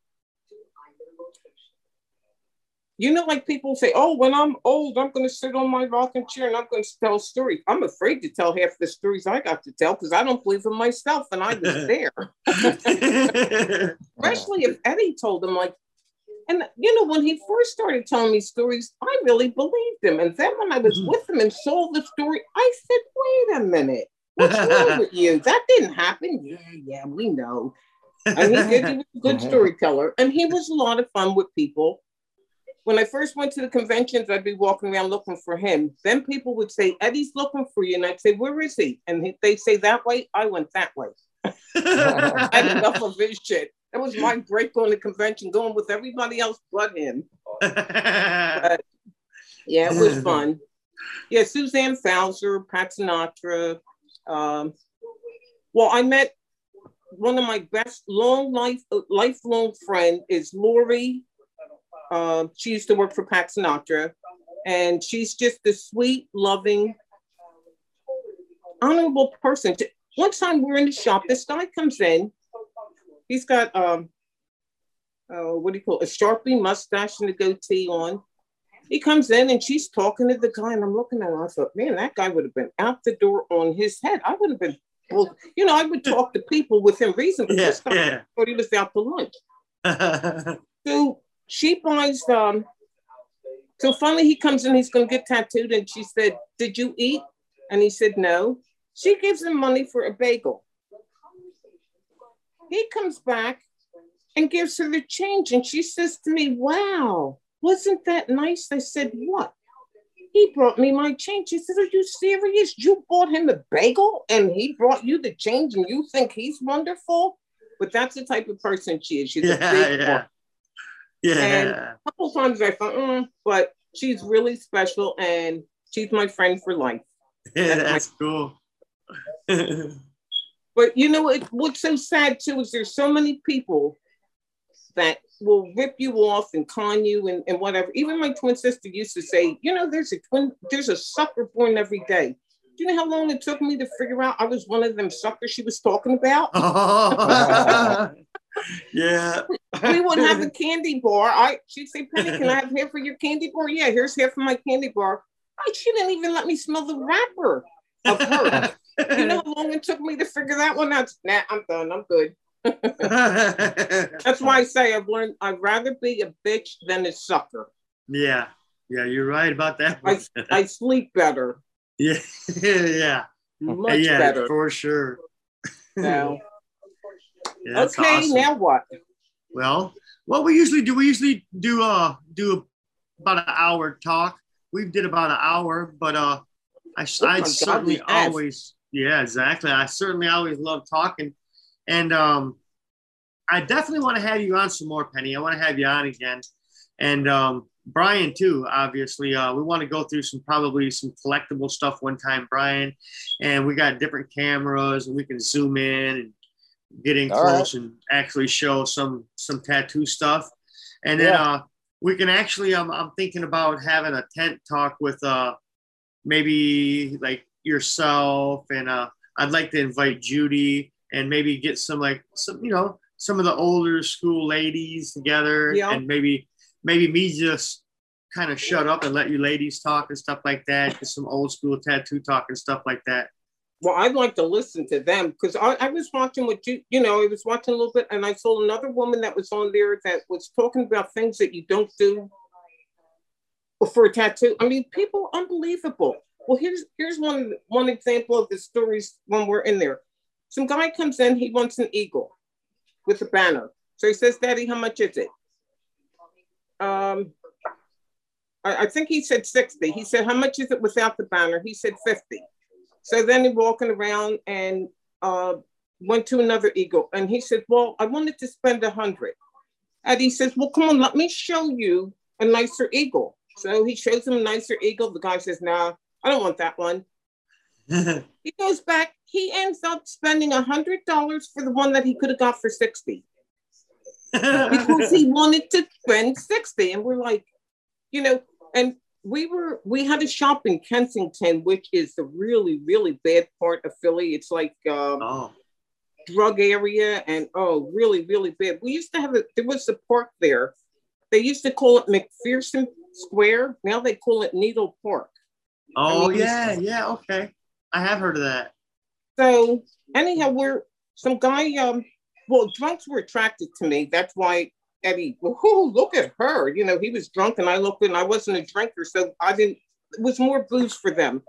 you know, like people say, oh, when I'm old, I'm going to sit on my rocking chair and I'm going to tell stories. I'm afraid to tell half the stories I got to tell because I don't believe in myself and I was there. Especially if Eddie told them, like, and you know, when he first started telling me stories, I really believed him. And then when I was mm-hmm. with him and saw the story, I said, wait a minute, what's wrong with you? That didn't happen. Yeah, yeah, we know. And he did, he was a good storyteller. And he was a lot of fun with people when I first went to the conventions, I'd be walking around looking for him. Then people would say, Eddie's looking for you. And I'd say, Where is he? And they'd say that way. I went that way. I had enough of his shit. That was my break on the convention, going with everybody else but him. But, yeah, it was fun. Yeah, Suzanne Fauser, Pat Sinatra. Um, well, I met one of my best long life lifelong friend is Lori uh, she used to work for Pat Sinatra, and she's just a sweet, loving, honorable person. One time we're in the shop, this guy comes in. He's got um, uh, what do you call it? a sharpie mustache and a goatee on. He comes in and she's talking to the guy, and I'm looking at her. I thought, man, that guy would have been out the door on his head. I would have been, well, you know, I would talk to people within reason, but yeah, this guy yeah. thought he was out to lunch. so she buys um so finally he comes in he's going to get tattooed and she said did you eat and he said no she gives him money for a bagel he comes back and gives her the change and she says to me wow wasn't that nice i said what he brought me my change. He said, Are you serious? You bought him a bagel and he brought you the change and you think he's wonderful? But that's the type of person she is. She's yeah, a big yeah. Yeah. And a couple times I thought, mm, but she's really special and she's my friend for life. Yeah, that's, that's cool. but you know what, what's so sad too is there's so many people that will rip you off and con you and, and whatever. Even my twin sister used to say, you know, there's a twin, there's a sucker born every day. Do you know how long it took me to figure out I was one of them suckers she was talking about? yeah. we would have a candy bar. I she'd say, Penny, can I have hair for your candy bar? Yeah, here's hair for my candy bar. I, she didn't even let me smell the wrapper of her. you know how long it took me to figure that one out? Nah, I'm done. I'm good. That's why I say I've learned I'd rather be a bitch than a sucker. Yeah. Yeah, you're right about that. I, I sleep better. Yeah. yeah. Much yeah, better. For sure. Now, yeah, okay, awesome. now what? Well, what we usually do, we usually do uh do about an hour talk. We did about an hour, but uh, I, oh I certainly God, always, yeah, exactly. I certainly always love talking, and um, I definitely want to have you on some more, Penny. I want to have you on again, and um, Brian too. Obviously, uh, we want to go through some probably some collectible stuff one time, Brian, and we got different cameras and we can zoom in and getting All close right. and actually show some some tattoo stuff. And then yeah. uh, we can actually, I'm, I'm thinking about having a tent talk with uh, maybe like yourself, and uh, I'd like to invite Judy and maybe get some like some you know some of the older school ladies together, yeah. and maybe maybe me just kind of shut up and let you ladies talk and stuff like that, just some old school tattoo talk and stuff like that well, I'd like to listen to them because I, I, was watching what you, you know, I was watching a little bit and I saw another woman that was on there that was talking about things that you don't do for a tattoo. I mean, people unbelievable. Well, here's here's one one example of the stories when we're in there. Some guy comes in, he wants an eagle with a banner. So he says, Daddy, how much is it? Um, I, think he said 60. He said, How much is it without the banner? He said 50. So then he walking around and uh, went to another eagle and he said, Well, I wanted to spend a hundred. And he says, Well, come on, let me show you a nicer eagle. So he shows him a nicer eagle. The guy says, Nah, I don't want that one. he goes back, he ends up spending a hundred dollars for the one that he could have got for 60. because he wanted to spend 60. And we're like, you know, and we were we had a shop in Kensington, which is the really, really bad part of Philly. It's like um, oh drug area and oh really really bad we used to have a there was a park there they used to call it mcpherson square now they call it needle park oh I mean, yeah yeah okay i have heard of that so anyhow we're some guy um well drunks were attracted to me that's why eddie well whoo, look at her you know he was drunk and i looked and i wasn't a drinker so i didn't it was more booze for them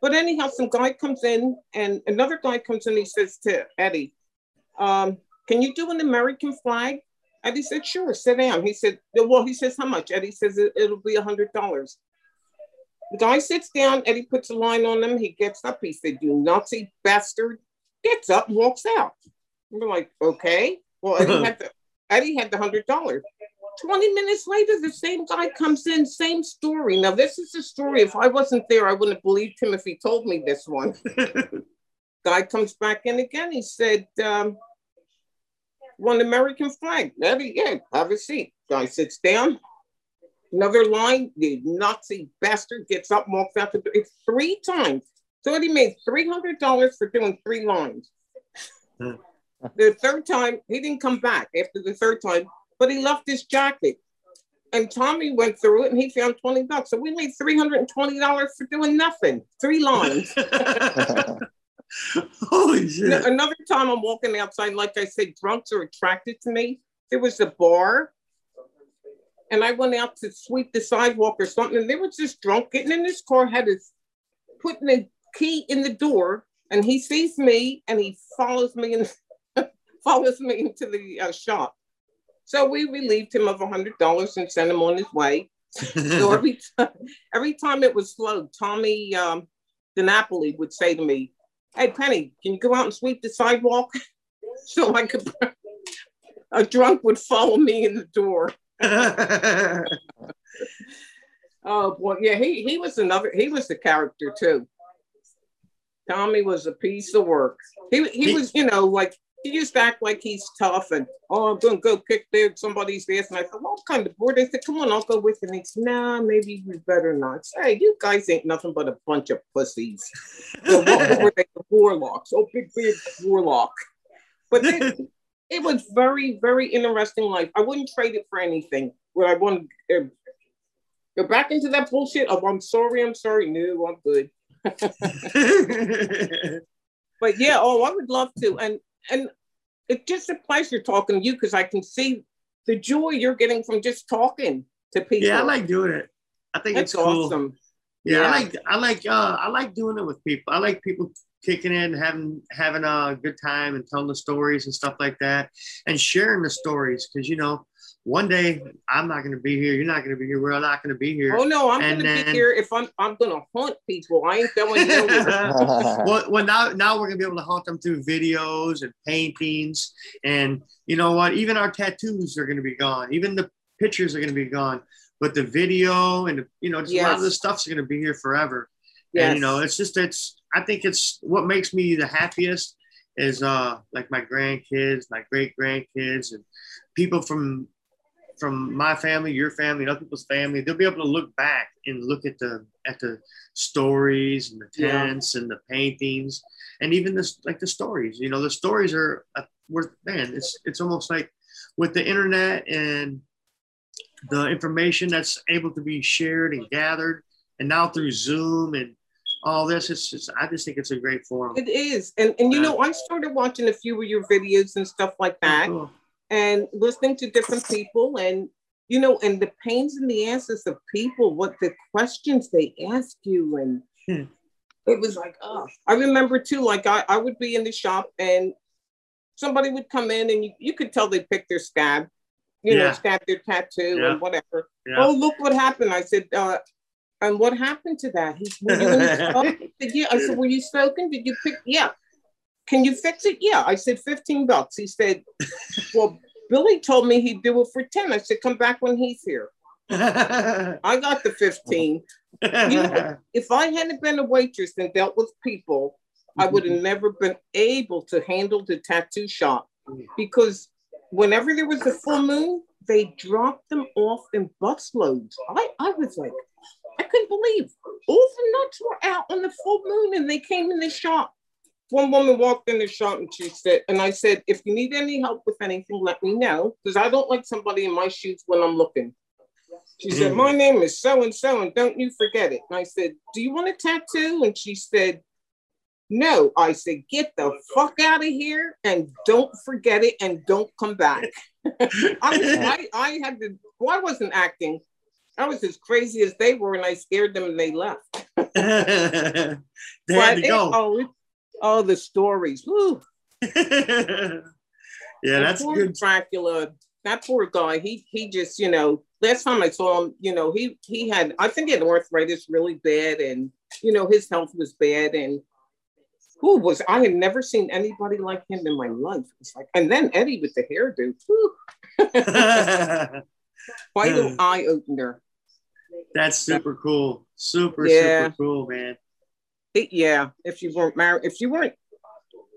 but anyhow, some guy comes in and another guy comes in. And he says to Eddie, um, "Can you do an American flag?" Eddie said, "Sure, sit down." He said, "Well," he says, "How much?" Eddie says, "It'll be a hundred dollars." The guy sits down. Eddie puts a line on him. He gets up. He said, "You Nazi bastard!" Gets up, and walks out. we're like, "Okay." Well, Eddie had the Eddie had the hundred dollars. 20 minutes later, the same guy comes in, same story. Now, this is a story. If I wasn't there, I wouldn't have believed him if he told me this one. guy comes back in again. He said, um, one American flag. Eddie, yeah, have a seat. Guy sits down. Another line, the Nazi bastard gets up, walks out the door. It's three times. So he made $300 for doing three lines. Hmm. the third time, he didn't come back. After the third time, but he left his jacket. And Tommy went through it and he found 20 bucks. So we made $320 for doing nothing, three lines. Holy shit. Another time I'm walking outside, like I said, drunks are attracted to me. There was a bar and I went out to sweep the sidewalk or something. And there was this drunk getting in his car, had his putting the key in the door, and he sees me and he follows me and follows me into the uh, shop. So we relieved him of a hundred dollars and sent him on his way. so every time, every time it was slow, Tommy um, DiNapoli would say to me, "Hey Penny, can you go out and sweep the sidewalk?" so I could. a drunk would follow me in the door. oh boy, yeah, he he was another. He was the character too. Tommy was a piece of work. He he was, you know, like he used to act like he's tough and oh I'm gonna go kick there somebody's ass. And I said, well, I'm kind of bored. I said, come on, I'll go with you. And he said, nah, maybe we better not. Hey, you guys ain't nothing but a bunch of pussies. so what were they? The warlocks. Oh, big big warlock. But it, it was very, very interesting life. I wouldn't trade it for anything. Would I want to go back into that bullshit? Oh, I'm sorry, I'm sorry. No, I'm good. but yeah, oh, I would love to. And and it's just a pleasure talking to you because I can see the joy you're getting from just talking to people. Yeah, I like doing it. I think That's it's cool. awesome. Yeah, yeah, I like I like uh I like doing it with people. I like people kicking in, having having a good time and telling the stories and stuff like that, and sharing the stories because you know one day I'm not going to be here. You're not going to be here. We're not going to be here. Oh no, I'm going to be here if I'm I'm going to haunt people. I ain't going nowhere. well, well, now now we're going to be able to haunt them through videos and paintings, and you know what? Even our tattoos are going to be gone. Even the pictures are going to be gone. But the video and you know, just yes. a lot of the stuff's going to be here forever. Yes. And you know, it's just it's. I think it's what makes me the happiest is uh like my grandkids, my great grandkids, and people from from my family, your family, other people's family, they'll be able to look back and look at the at the stories and the tents yeah. and the paintings and even this like the stories. You know, the stories are uh, worth man. It's it's almost like with the internet and the information that's able to be shared and gathered, and now through Zoom and all this, it's just I just think it's a great forum. It is, and and you know I started watching a few of your videos and stuff like that. Oh, cool and listening to different people and you know and the pains and the answers of people what the questions they ask you and hmm. it was like, oh, I remember too, like I, I would be in the shop and somebody would come in and you, you could tell they picked their scab, you yeah. know, scab their tattoo yeah. and whatever. Yeah. Oh, look what happened. I said, uh, and what happened to that? He said, were you in the yeah. I said, were you smoking? Did you pick? Yeah. Can you fix it? Yeah. I said, 15 bucks. He said, well, Billy told me he'd do it for 10. I said, come back when he's here. I got the 15. You know, if I hadn't been a waitress and dealt with people, I would have never been able to handle the tattoo shop because whenever there was a full moon, they dropped them off in busloads. I, I was like, I couldn't believe all the nuts were out on the full moon and they came in the shop. One woman walked in the shop and she said, and I said, if you need any help with anything, let me know because I don't like somebody in my shoes when I'm looking. She said, mm. My name is so and so, and don't you forget it. And I said, Do you want a tattoo? And she said, No. I said, Get the fuck out of here and don't forget it and don't come back. I, I, I had to, well, I wasn't acting. I was as crazy as they were, and I scared them and they left. they had to go. It, oh, oh, the stories. Woo. yeah, that's good. Dracula that poor guy, he he just, you know, last time I saw him, you know, he he had I think he had arthritis really bad and you know his health was bad and who was I had never seen anybody like him in my life. It's like and then Eddie with the hairdo. Quite an hmm. eye opener. That's super cool. Super, yeah. super cool, man. It, yeah. If you weren't married, if you weren't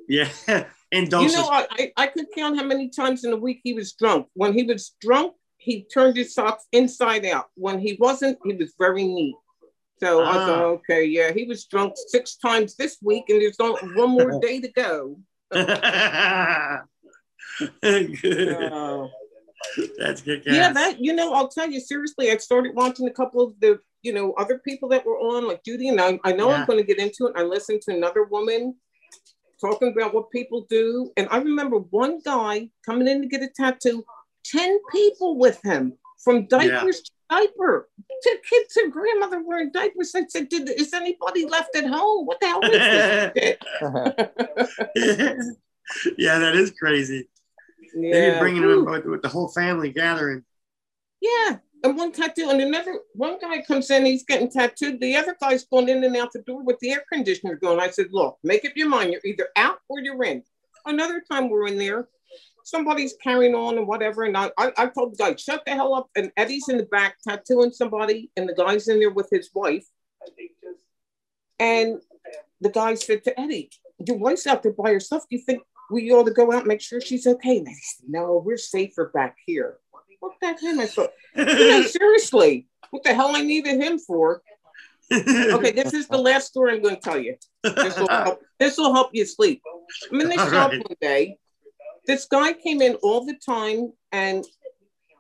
yeah. And don't. You know, I, I could count how many times in a week he was drunk. When he was drunk, he turned his socks inside out. When he wasn't, he was very neat. So I thought, ah. okay, yeah, he was drunk six times this week, and there's only one more day to go. good. Uh, That's good. Yeah, that you know, I'll tell you seriously. I started watching a couple of the you know other people that were on, like Judy, and I, I know yeah. I'm going to get into it. I listened to another woman talking about what people do. And I remember one guy coming in to get a tattoo, 10 people with him from diapers diaper. Two kids and grandmother wearing diapers. I said, Did, Is anybody left at home? What the hell is this? yeah, that is crazy. Yeah. You're bringing them with, with the whole family gathering. Yeah, and one tattoo, and another one guy comes in, he's getting tattooed. The other guy's going in and out the door with the air conditioner going. I said, Look, make up your mind. You're either out or you're in. Another time we're in there, somebody's carrying on and whatever. And I, I, I told the guy, shut the hell up. And Eddie's in the back tattooing somebody, and the guy's in there with his wife. And the guy said to Eddie, Your wife's out there by herself. Do you think we ought to go out and make sure she's okay? And said, No, we're safer back here. What the hell? I thought, you know, seriously, what the hell I needed him for? okay, this is the last story I'm going to tell you. This will help, this will help you sleep. I'm in the shop right. one day. This guy came in all the time and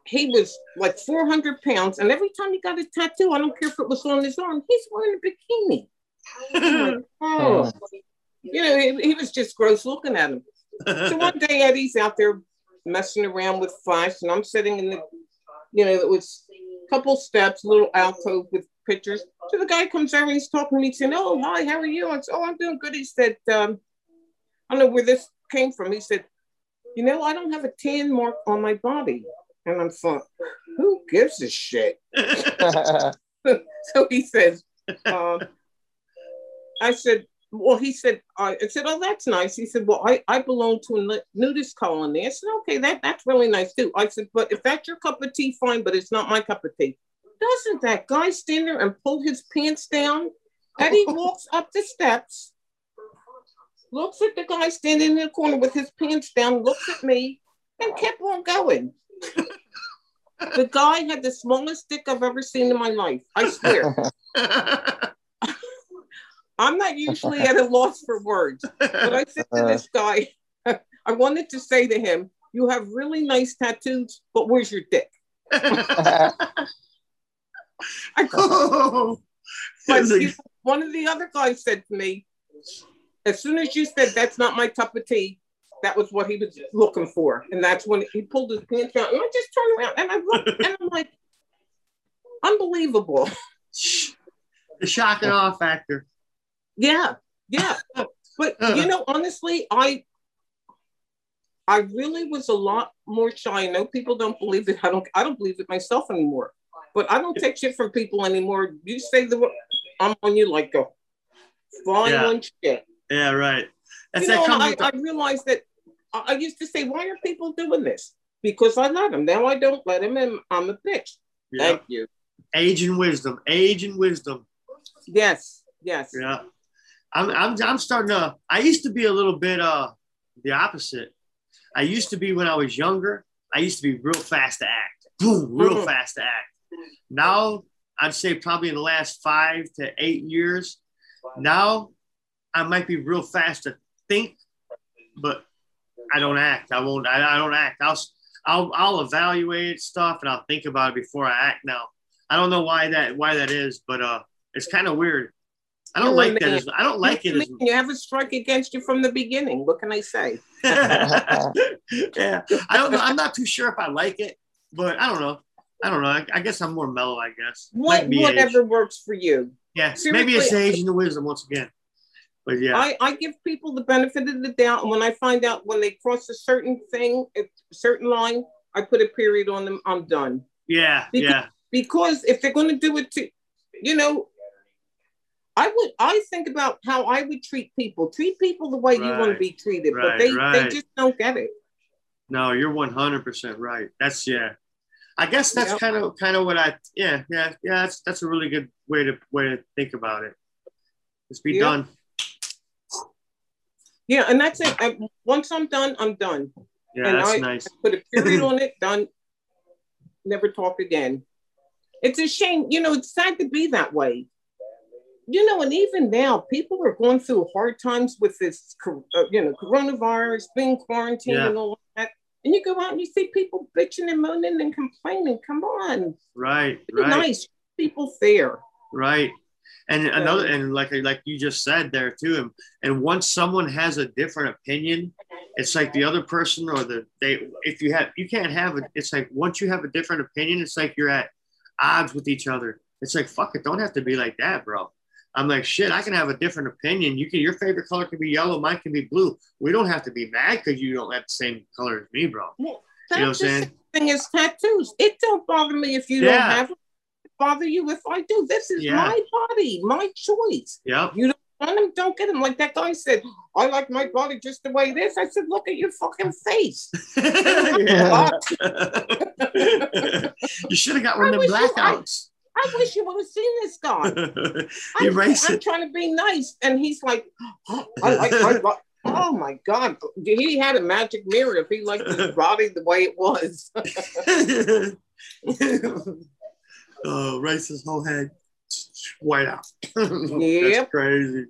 he was like 400 pounds. And every time he got a tattoo, I don't care if it was on his arm, he's wearing a bikini. like, oh, you know, he, he was just gross looking at him. So one day Eddie's out there messing around with flash, and I'm sitting in the, you know, it was a couple steps, a little alcove with pictures. So the guy comes over and he's talking to me, saying, "Oh, hi, how are you?" I said, "Oh, I'm doing good." He said, um, "I don't know where this came from." He said, "You know, I don't have a tan mark on my body," and I'm thought, "Who gives a shit?" so he says, um, "I said." well, he said, I said, oh, that's nice. He said, well, I, I belong to a nudist colony. I said, okay, that, that's really nice too. I said, but if that's your cup of tea, fine, but it's not my cup of tea. Doesn't that guy stand there and pull his pants down? And he walks up the steps, looks at the guy standing in the corner with his pants down, looks at me, and kept on going. the guy had the smallest dick I've ever seen in my life. I swear. I'm not usually at a loss for words, but I said to uh. this guy, I wanted to say to him, You have really nice tattoos, but where's your dick? I go, oh. but one of the other guys said to me, As soon as you said that's not my cup of tea, that was what he was looking for. And that's when he pulled his pants down. And I just turned around and I looked and I'm like, Unbelievable. The shock and awe factor. Yeah, yeah. but you know, honestly, I I really was a lot more shy. I know people don't believe it. I don't I don't believe it myself anymore. But I don't take shit from people anymore. You say the word, I'm on you like a flying yeah. on shit. Yeah, right. That's you know, I, I realized that I used to say, why are people doing this? Because I let them. Now I don't let them, and I'm a bitch. Yeah. Thank you. Age and wisdom. Age and wisdom. Yes. Yes. Yeah. I'm, I'm, I'm starting to, I used to be a little bit uh the opposite. I used to be when I was younger, I used to be real fast to act. Boom, real mm-hmm. fast to act. Now, I'd say probably in the last five to eight years, now I might be real fast to think, but I don't act. I won't. I, I don't act. I'll, I'll I'll evaluate stuff and I'll think about it before I act. Now, I don't know why that why that is, but uh, it's kind of weird. I don't like that. As, I don't like it. As, you have a strike against you from the beginning. What can I say? yeah, I don't. know. I'm not too sure if I like it, but I don't know. I don't know. I, I guess I'm more mellow. I guess. What, whatever age. works for you. Yeah, Seriously, maybe it's age and the wisdom once again. But yeah, I, I give people the benefit of the doubt, and when I find out when they cross a certain thing, a certain line, I put a period on them. I'm done. Yeah, because, yeah. Because if they're going to do it to, you know, I would I think about how I would treat people. Treat people the way right. you want to be treated, right, but they right. they just don't get it. No, you're 100 percent right. That's yeah. I guess that's yep. kind of kind of what I yeah yeah yeah that's that's a really good way to way to think about it. Just be yep. done. Yeah, and that's it. I, once I'm done, I'm done. Yeah, and that's I, nice. I put a period on it. Done. Never talk again. It's a shame, you know. It's sad to be that way. You know, and even now, people are going through hard times with this, uh, you know, coronavirus, being quarantined, yeah. and all that. And you go out and you see people bitching and moaning and complaining. Come on, right, be right. nice, people fair, right. And another, and like like you just said there too, and, and once someone has a different opinion, it's like the other person or the they. If you have, you can't have it. It's like once you have a different opinion, it's like you're at odds with each other. It's like fuck it, don't have to be like that, bro. I'm like shit. I can have a different opinion. You can your favorite color can be yellow, mine can be blue. We don't have to be mad because you don't have the same color as me, bro. Well, you know what I'm saying? Thing is tattoos. It don't bother me if you yeah. don't have bother you if I do. This is yeah. my body, my choice. Yeah. You don't want them, don't get them. Like that guy said, I like my body just the way it is. I said, look at your fucking face. you should have got one of them blackouts. I, I wish you would have seen this guy. I'm, I'm, trying to be nice, and he's like, oh, I like my body. Oh my God. He had a magic mirror if he liked his body the way it was uh, race whole head white out. yeah, That's crazy.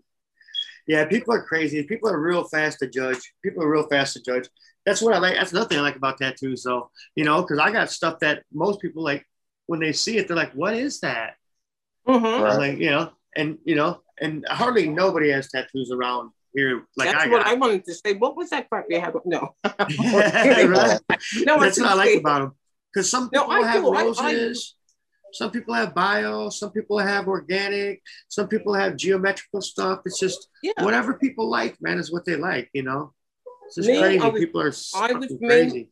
Yeah, people are crazy. People are real fast to judge. People are real fast to judge. That's what I like. That's another thing I like about tattoos, though. You know, because I got stuff that most people like when they see it, they're like, "What is that?" Mm-hmm. Right. Like, you know, and you know, and hardly nobody has tattoos around here. Like that's I what I wanted to say. What was that crap you had? No, right. no, that's what I like about them. Because some people no, have do. roses. I, some people have bio, some people have organic, some people have geometrical stuff. It's just yeah. whatever people like, man, is what they like, you know. It's just Me, crazy. Was, people are I was crazy.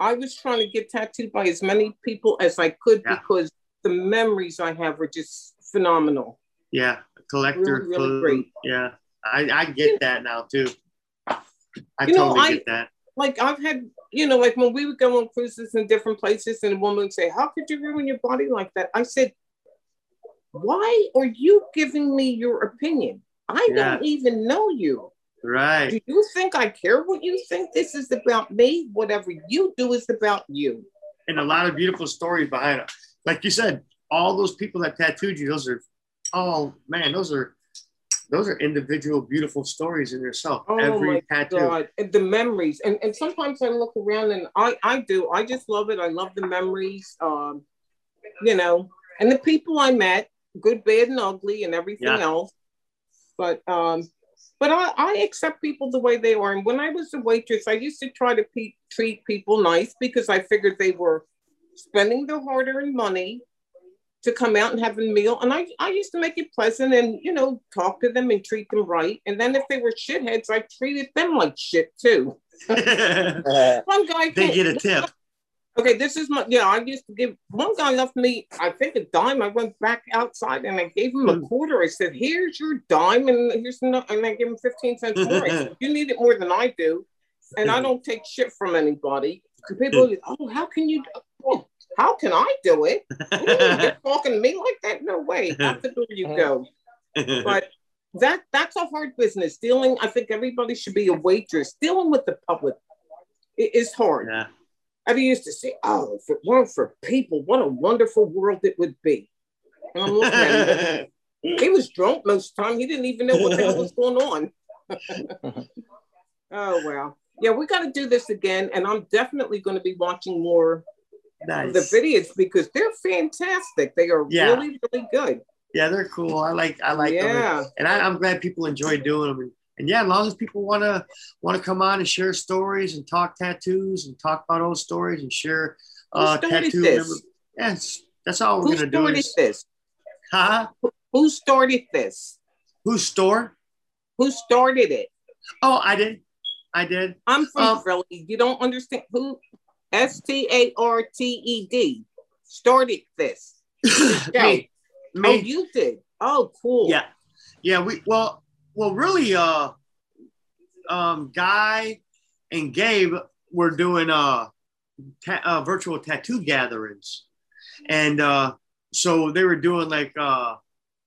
I was trying to get tattooed by as many people as I could yeah. because the memories I have were just phenomenal. Yeah, collector, really, really great. Yeah, I, I get that now too. I you totally know, get that. Like I've had you know, like when we would go on cruises in different places and a woman would say, How could you ruin your body like that? I said, Why are you giving me your opinion? I yeah. don't even know you. Right. Do you think I care what you think? This is about me. Whatever you do is about you. And a lot of beautiful stories behind it. Like you said, all those people that tattooed you, those are, oh man, those are those are individual beautiful stories in yourself. Oh Every tattoo. God. And the memories. And, and sometimes I look around and I, I do. I just love it. I love the memories. Um, you know, and the people I met, good, bad, and ugly, and everything yeah. else. But um, but I, I accept people the way they are. And when I was a waitress, I used to try to pe- treat people nice because I figured they were spending their hard-earned money to come out and have a meal. And I, I used to make it pleasant and, you know, talk to them and treat them right. And then if they were shitheads, I treated them like shit too. one guy, they get a tip. Okay, this is my, yeah, I used to give, one guy left me, I think a dime. I went back outside and I gave him a hmm. quarter. I said, here's your dime and here's no, and I gave him 15 cents more. I said, you need it more than I do. And I don't take shit from anybody. People, oh, how can you, oh, how can I do it? You're talking to me like that? No way. Out the door you go. But that that's a hard business. Dealing, I think everybody should be a waitress. Dealing with the public it is hard. Yeah. I used to say, oh, if it weren't for people, what a wonderful world it would be. And I'm looking at him. He was drunk most of the time. He didn't even know what the hell was going on. oh well. Yeah, we got to do this again. And I'm definitely going to be watching more nice. the videos because they're fantastic. They are yeah. really, really good. Yeah, they're cool. I like I like yeah. them. And I, am glad people enjoy doing them. And, and yeah, as long as people want to want to come on and share stories and talk tattoos and talk about old stories and share uh, tattoo. Yes, that's all we're gonna do. Who started this? Huh? Who started this? Who store? Who started it? Oh, I did. I did. I'm from um, Philly. You don't understand who S T A R T E D started this. me, me. Oh, you did. Oh, cool. Yeah, yeah. We well, well, really. Uh, um, Guy and Gabe were doing uh, ta- uh virtual tattoo gatherings, and uh, so they were doing like uh,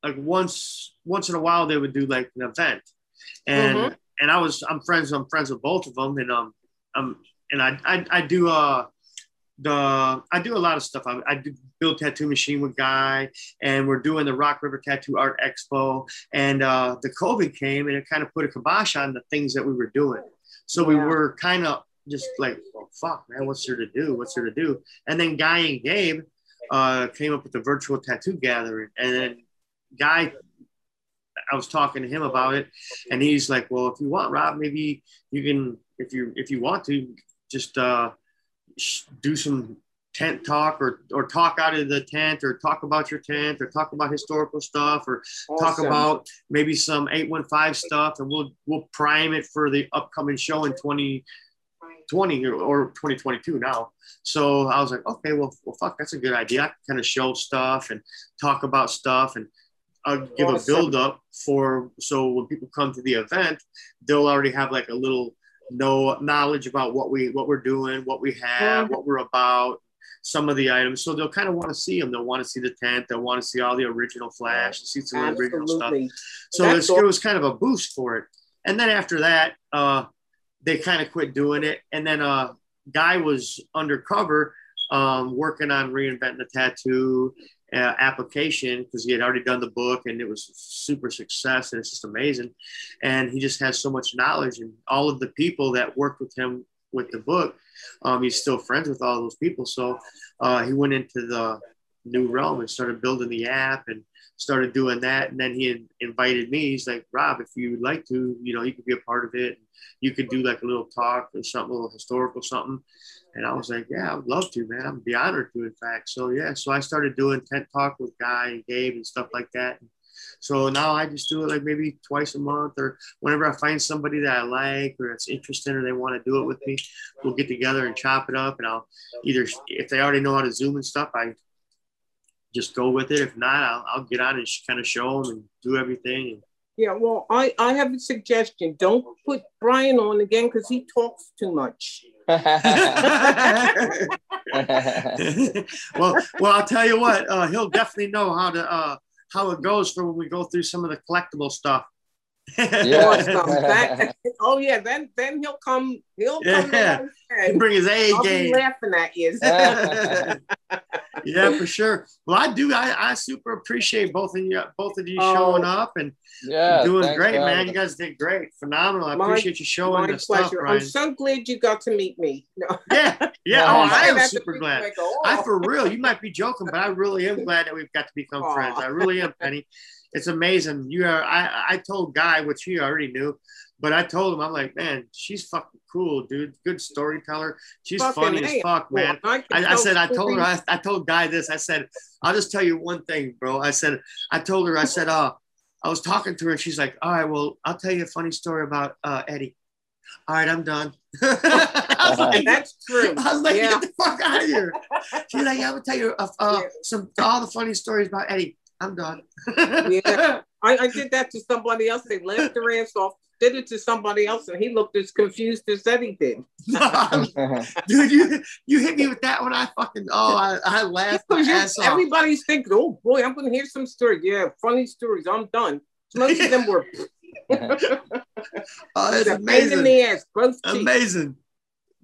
like once once in a while they would do like an event, and mm-hmm. and I was I'm friends I'm friends with both of them, and um, I'm and I, I, I do uh the I do a lot of stuff. I, I do build tattoo machine with Guy, and we're doing the Rock River Tattoo Art Expo. And uh, the COVID came, and it kind of put a kibosh on the things that we were doing. So we were kind of just like, well, fuck, man, what's there to do? What's there to do? And then Guy and Gabe uh, came up with the virtual tattoo gathering, and then Guy. I was talking to him about it, and he's like, "Well, if you want, Rob, maybe you can, if you if you want to, just uh, do some tent talk or or talk out of the tent or talk about your tent or talk about historical stuff or awesome. talk about maybe some 815 stuff and we'll we'll prime it for the upcoming show in 2020 or 2022 now so i was like okay well, well fuck that's a good idea i can kind of show stuff and talk about stuff and I'll give awesome. a build up for so when people come to the event they'll already have like a little know knowledge about what we what we're doing, what we have, what we're about, some of the items. So they'll kind of want to see them. They'll want to see the tent. They'll want to see all the original flash, see some of the original stuff. So this, it was kind of a boost for it. And then after that, uh, they kind of quit doing it. And then uh, guy was undercover um, working on reinventing the tattoo uh, application because he had already done the book and it was super success and it's just amazing. And he just has so much knowledge and all of the people that worked with him with the book, um, he's still friends with all those people. So uh, he went into the new realm and started building the app and started doing that. And then he invited me. He's like, Rob, if you'd like to, you know, you could be a part of it. You could do like a little talk or something, a little historical something. And I was like, yeah, I would love to, man. I'd be honored to, in fact. So yeah, so I started doing tent talk with Guy and Gabe and stuff like that. So now I just do it like maybe twice a month or whenever I find somebody that I like or that's interested or they want to do it with me, we'll get together and chop it up. And I'll either, if they already know how to Zoom and stuff, I just go with it. If not, I'll, I'll get on and kind of show them and do everything. And, yeah, well, I, I have a suggestion. Don't put Brian on again because he talks too much. well, well, I'll tell you what. Uh, he'll definitely know how to uh, how it goes for when we go through some of the collectible stuff. Yeah. oh yeah, then then he'll come. He'll come. Yeah. He'll bring his A I'll game. Be laughing at you. yeah, for sure. Well, I do. I, I super appreciate both of you, both of you oh, showing up and yeah, doing great, God. man. You guys did great, phenomenal. I my, appreciate you showing the pleasure. stuff. Ryan. I'm so glad you got to meet me. No. Yeah, yeah. oh, I am super glad. Like, oh. I for real. You might be joking, but I really am glad that we've got to become friends. I really am, Penny it's amazing. You are. I, I told Guy, which he already knew, But I told him, I'm like, man, she's fucking cool, dude. Good storyteller. She's fucking funny as fuck, man. I, I, said, I told her, I, I, told Guy this. I said, I'll just tell you one thing, bro. I said, I told her, I said, uh, I was talking to her and she's like, all right, well, I'll tell you a funny story about uh, Eddie. All right, I'm done. I was like, that's true. I was like, yeah. get the fuck out of here. She's like, yeah, I'm gonna tell you uh, uh, some all the funny stories about Eddie. I'm done. yeah, I, I, did that to somebody else. They laughed their ass off. Did it to somebody else, and he looked as confused as anything. Dude, you you hit me with that one. I fucking oh, I, I laughed my ass off. Everybody's thinking, oh boy, I'm gonna hear some stories. Yeah, funny stories. I'm done. Most of them were. oh, that's amazing. in the ass, amazing.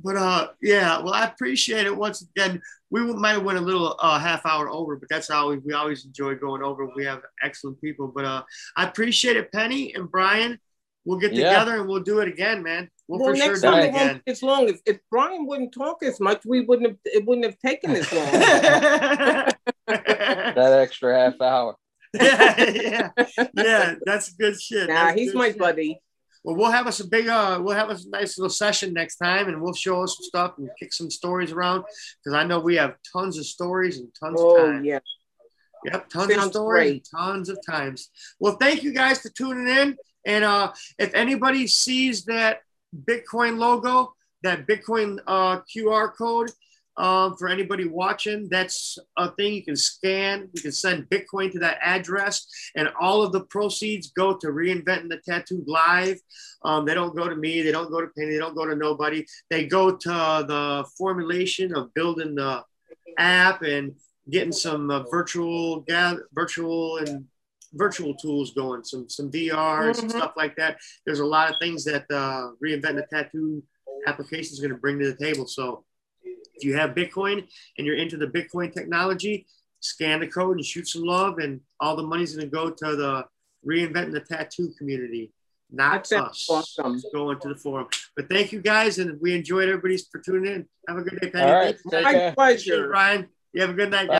But uh, yeah. Well, I appreciate it once again. We might have went a little uh, half hour over, but that's always we always enjoy going over. We have excellent people. But uh, I appreciate it, Penny and Brian. We'll get yeah. together and we'll do it again, man. We'll, well for next sure do it again. As long as if Brian wouldn't talk as much, we wouldn't have it wouldn't have taken as long. that extra half hour. yeah, yeah, yeah. That's good shit. Nah, he's my shit. buddy. Well, we'll have us a big, uh, we'll have us a nice little session next time, and we'll show us some stuff and kick some stories around because I know we have tons of stories and tons oh, of time. yeah. Yep, tons Sounds of stories, tons of times. Well, thank you guys for tuning in. And uh, if anybody sees that Bitcoin logo, that Bitcoin uh, QR code, um, for anybody watching, that's a thing you can scan. You can send Bitcoin to that address, and all of the proceeds go to Reinventing the Tattoo Live. Um, they don't go to me. They don't go to Penny. They don't go to nobody. They go to the formulation of building the app and getting some uh, virtual, virtual and virtual tools going, some some VRs mm-hmm. and stuff like that. There's a lot of things that uh, Reinvent the Tattoo application is going to bring to the table. So if you have Bitcoin and you're into the Bitcoin technology, scan the code and shoot some love, and all the money's going to go to the reinventing the tattoo community, not That's us. Awesome. going to the forum. But thank you guys, and we enjoyed everybody's for tuning in. Have a good day, Penny. All right, My pleasure, Brian. You have a good night. Bye.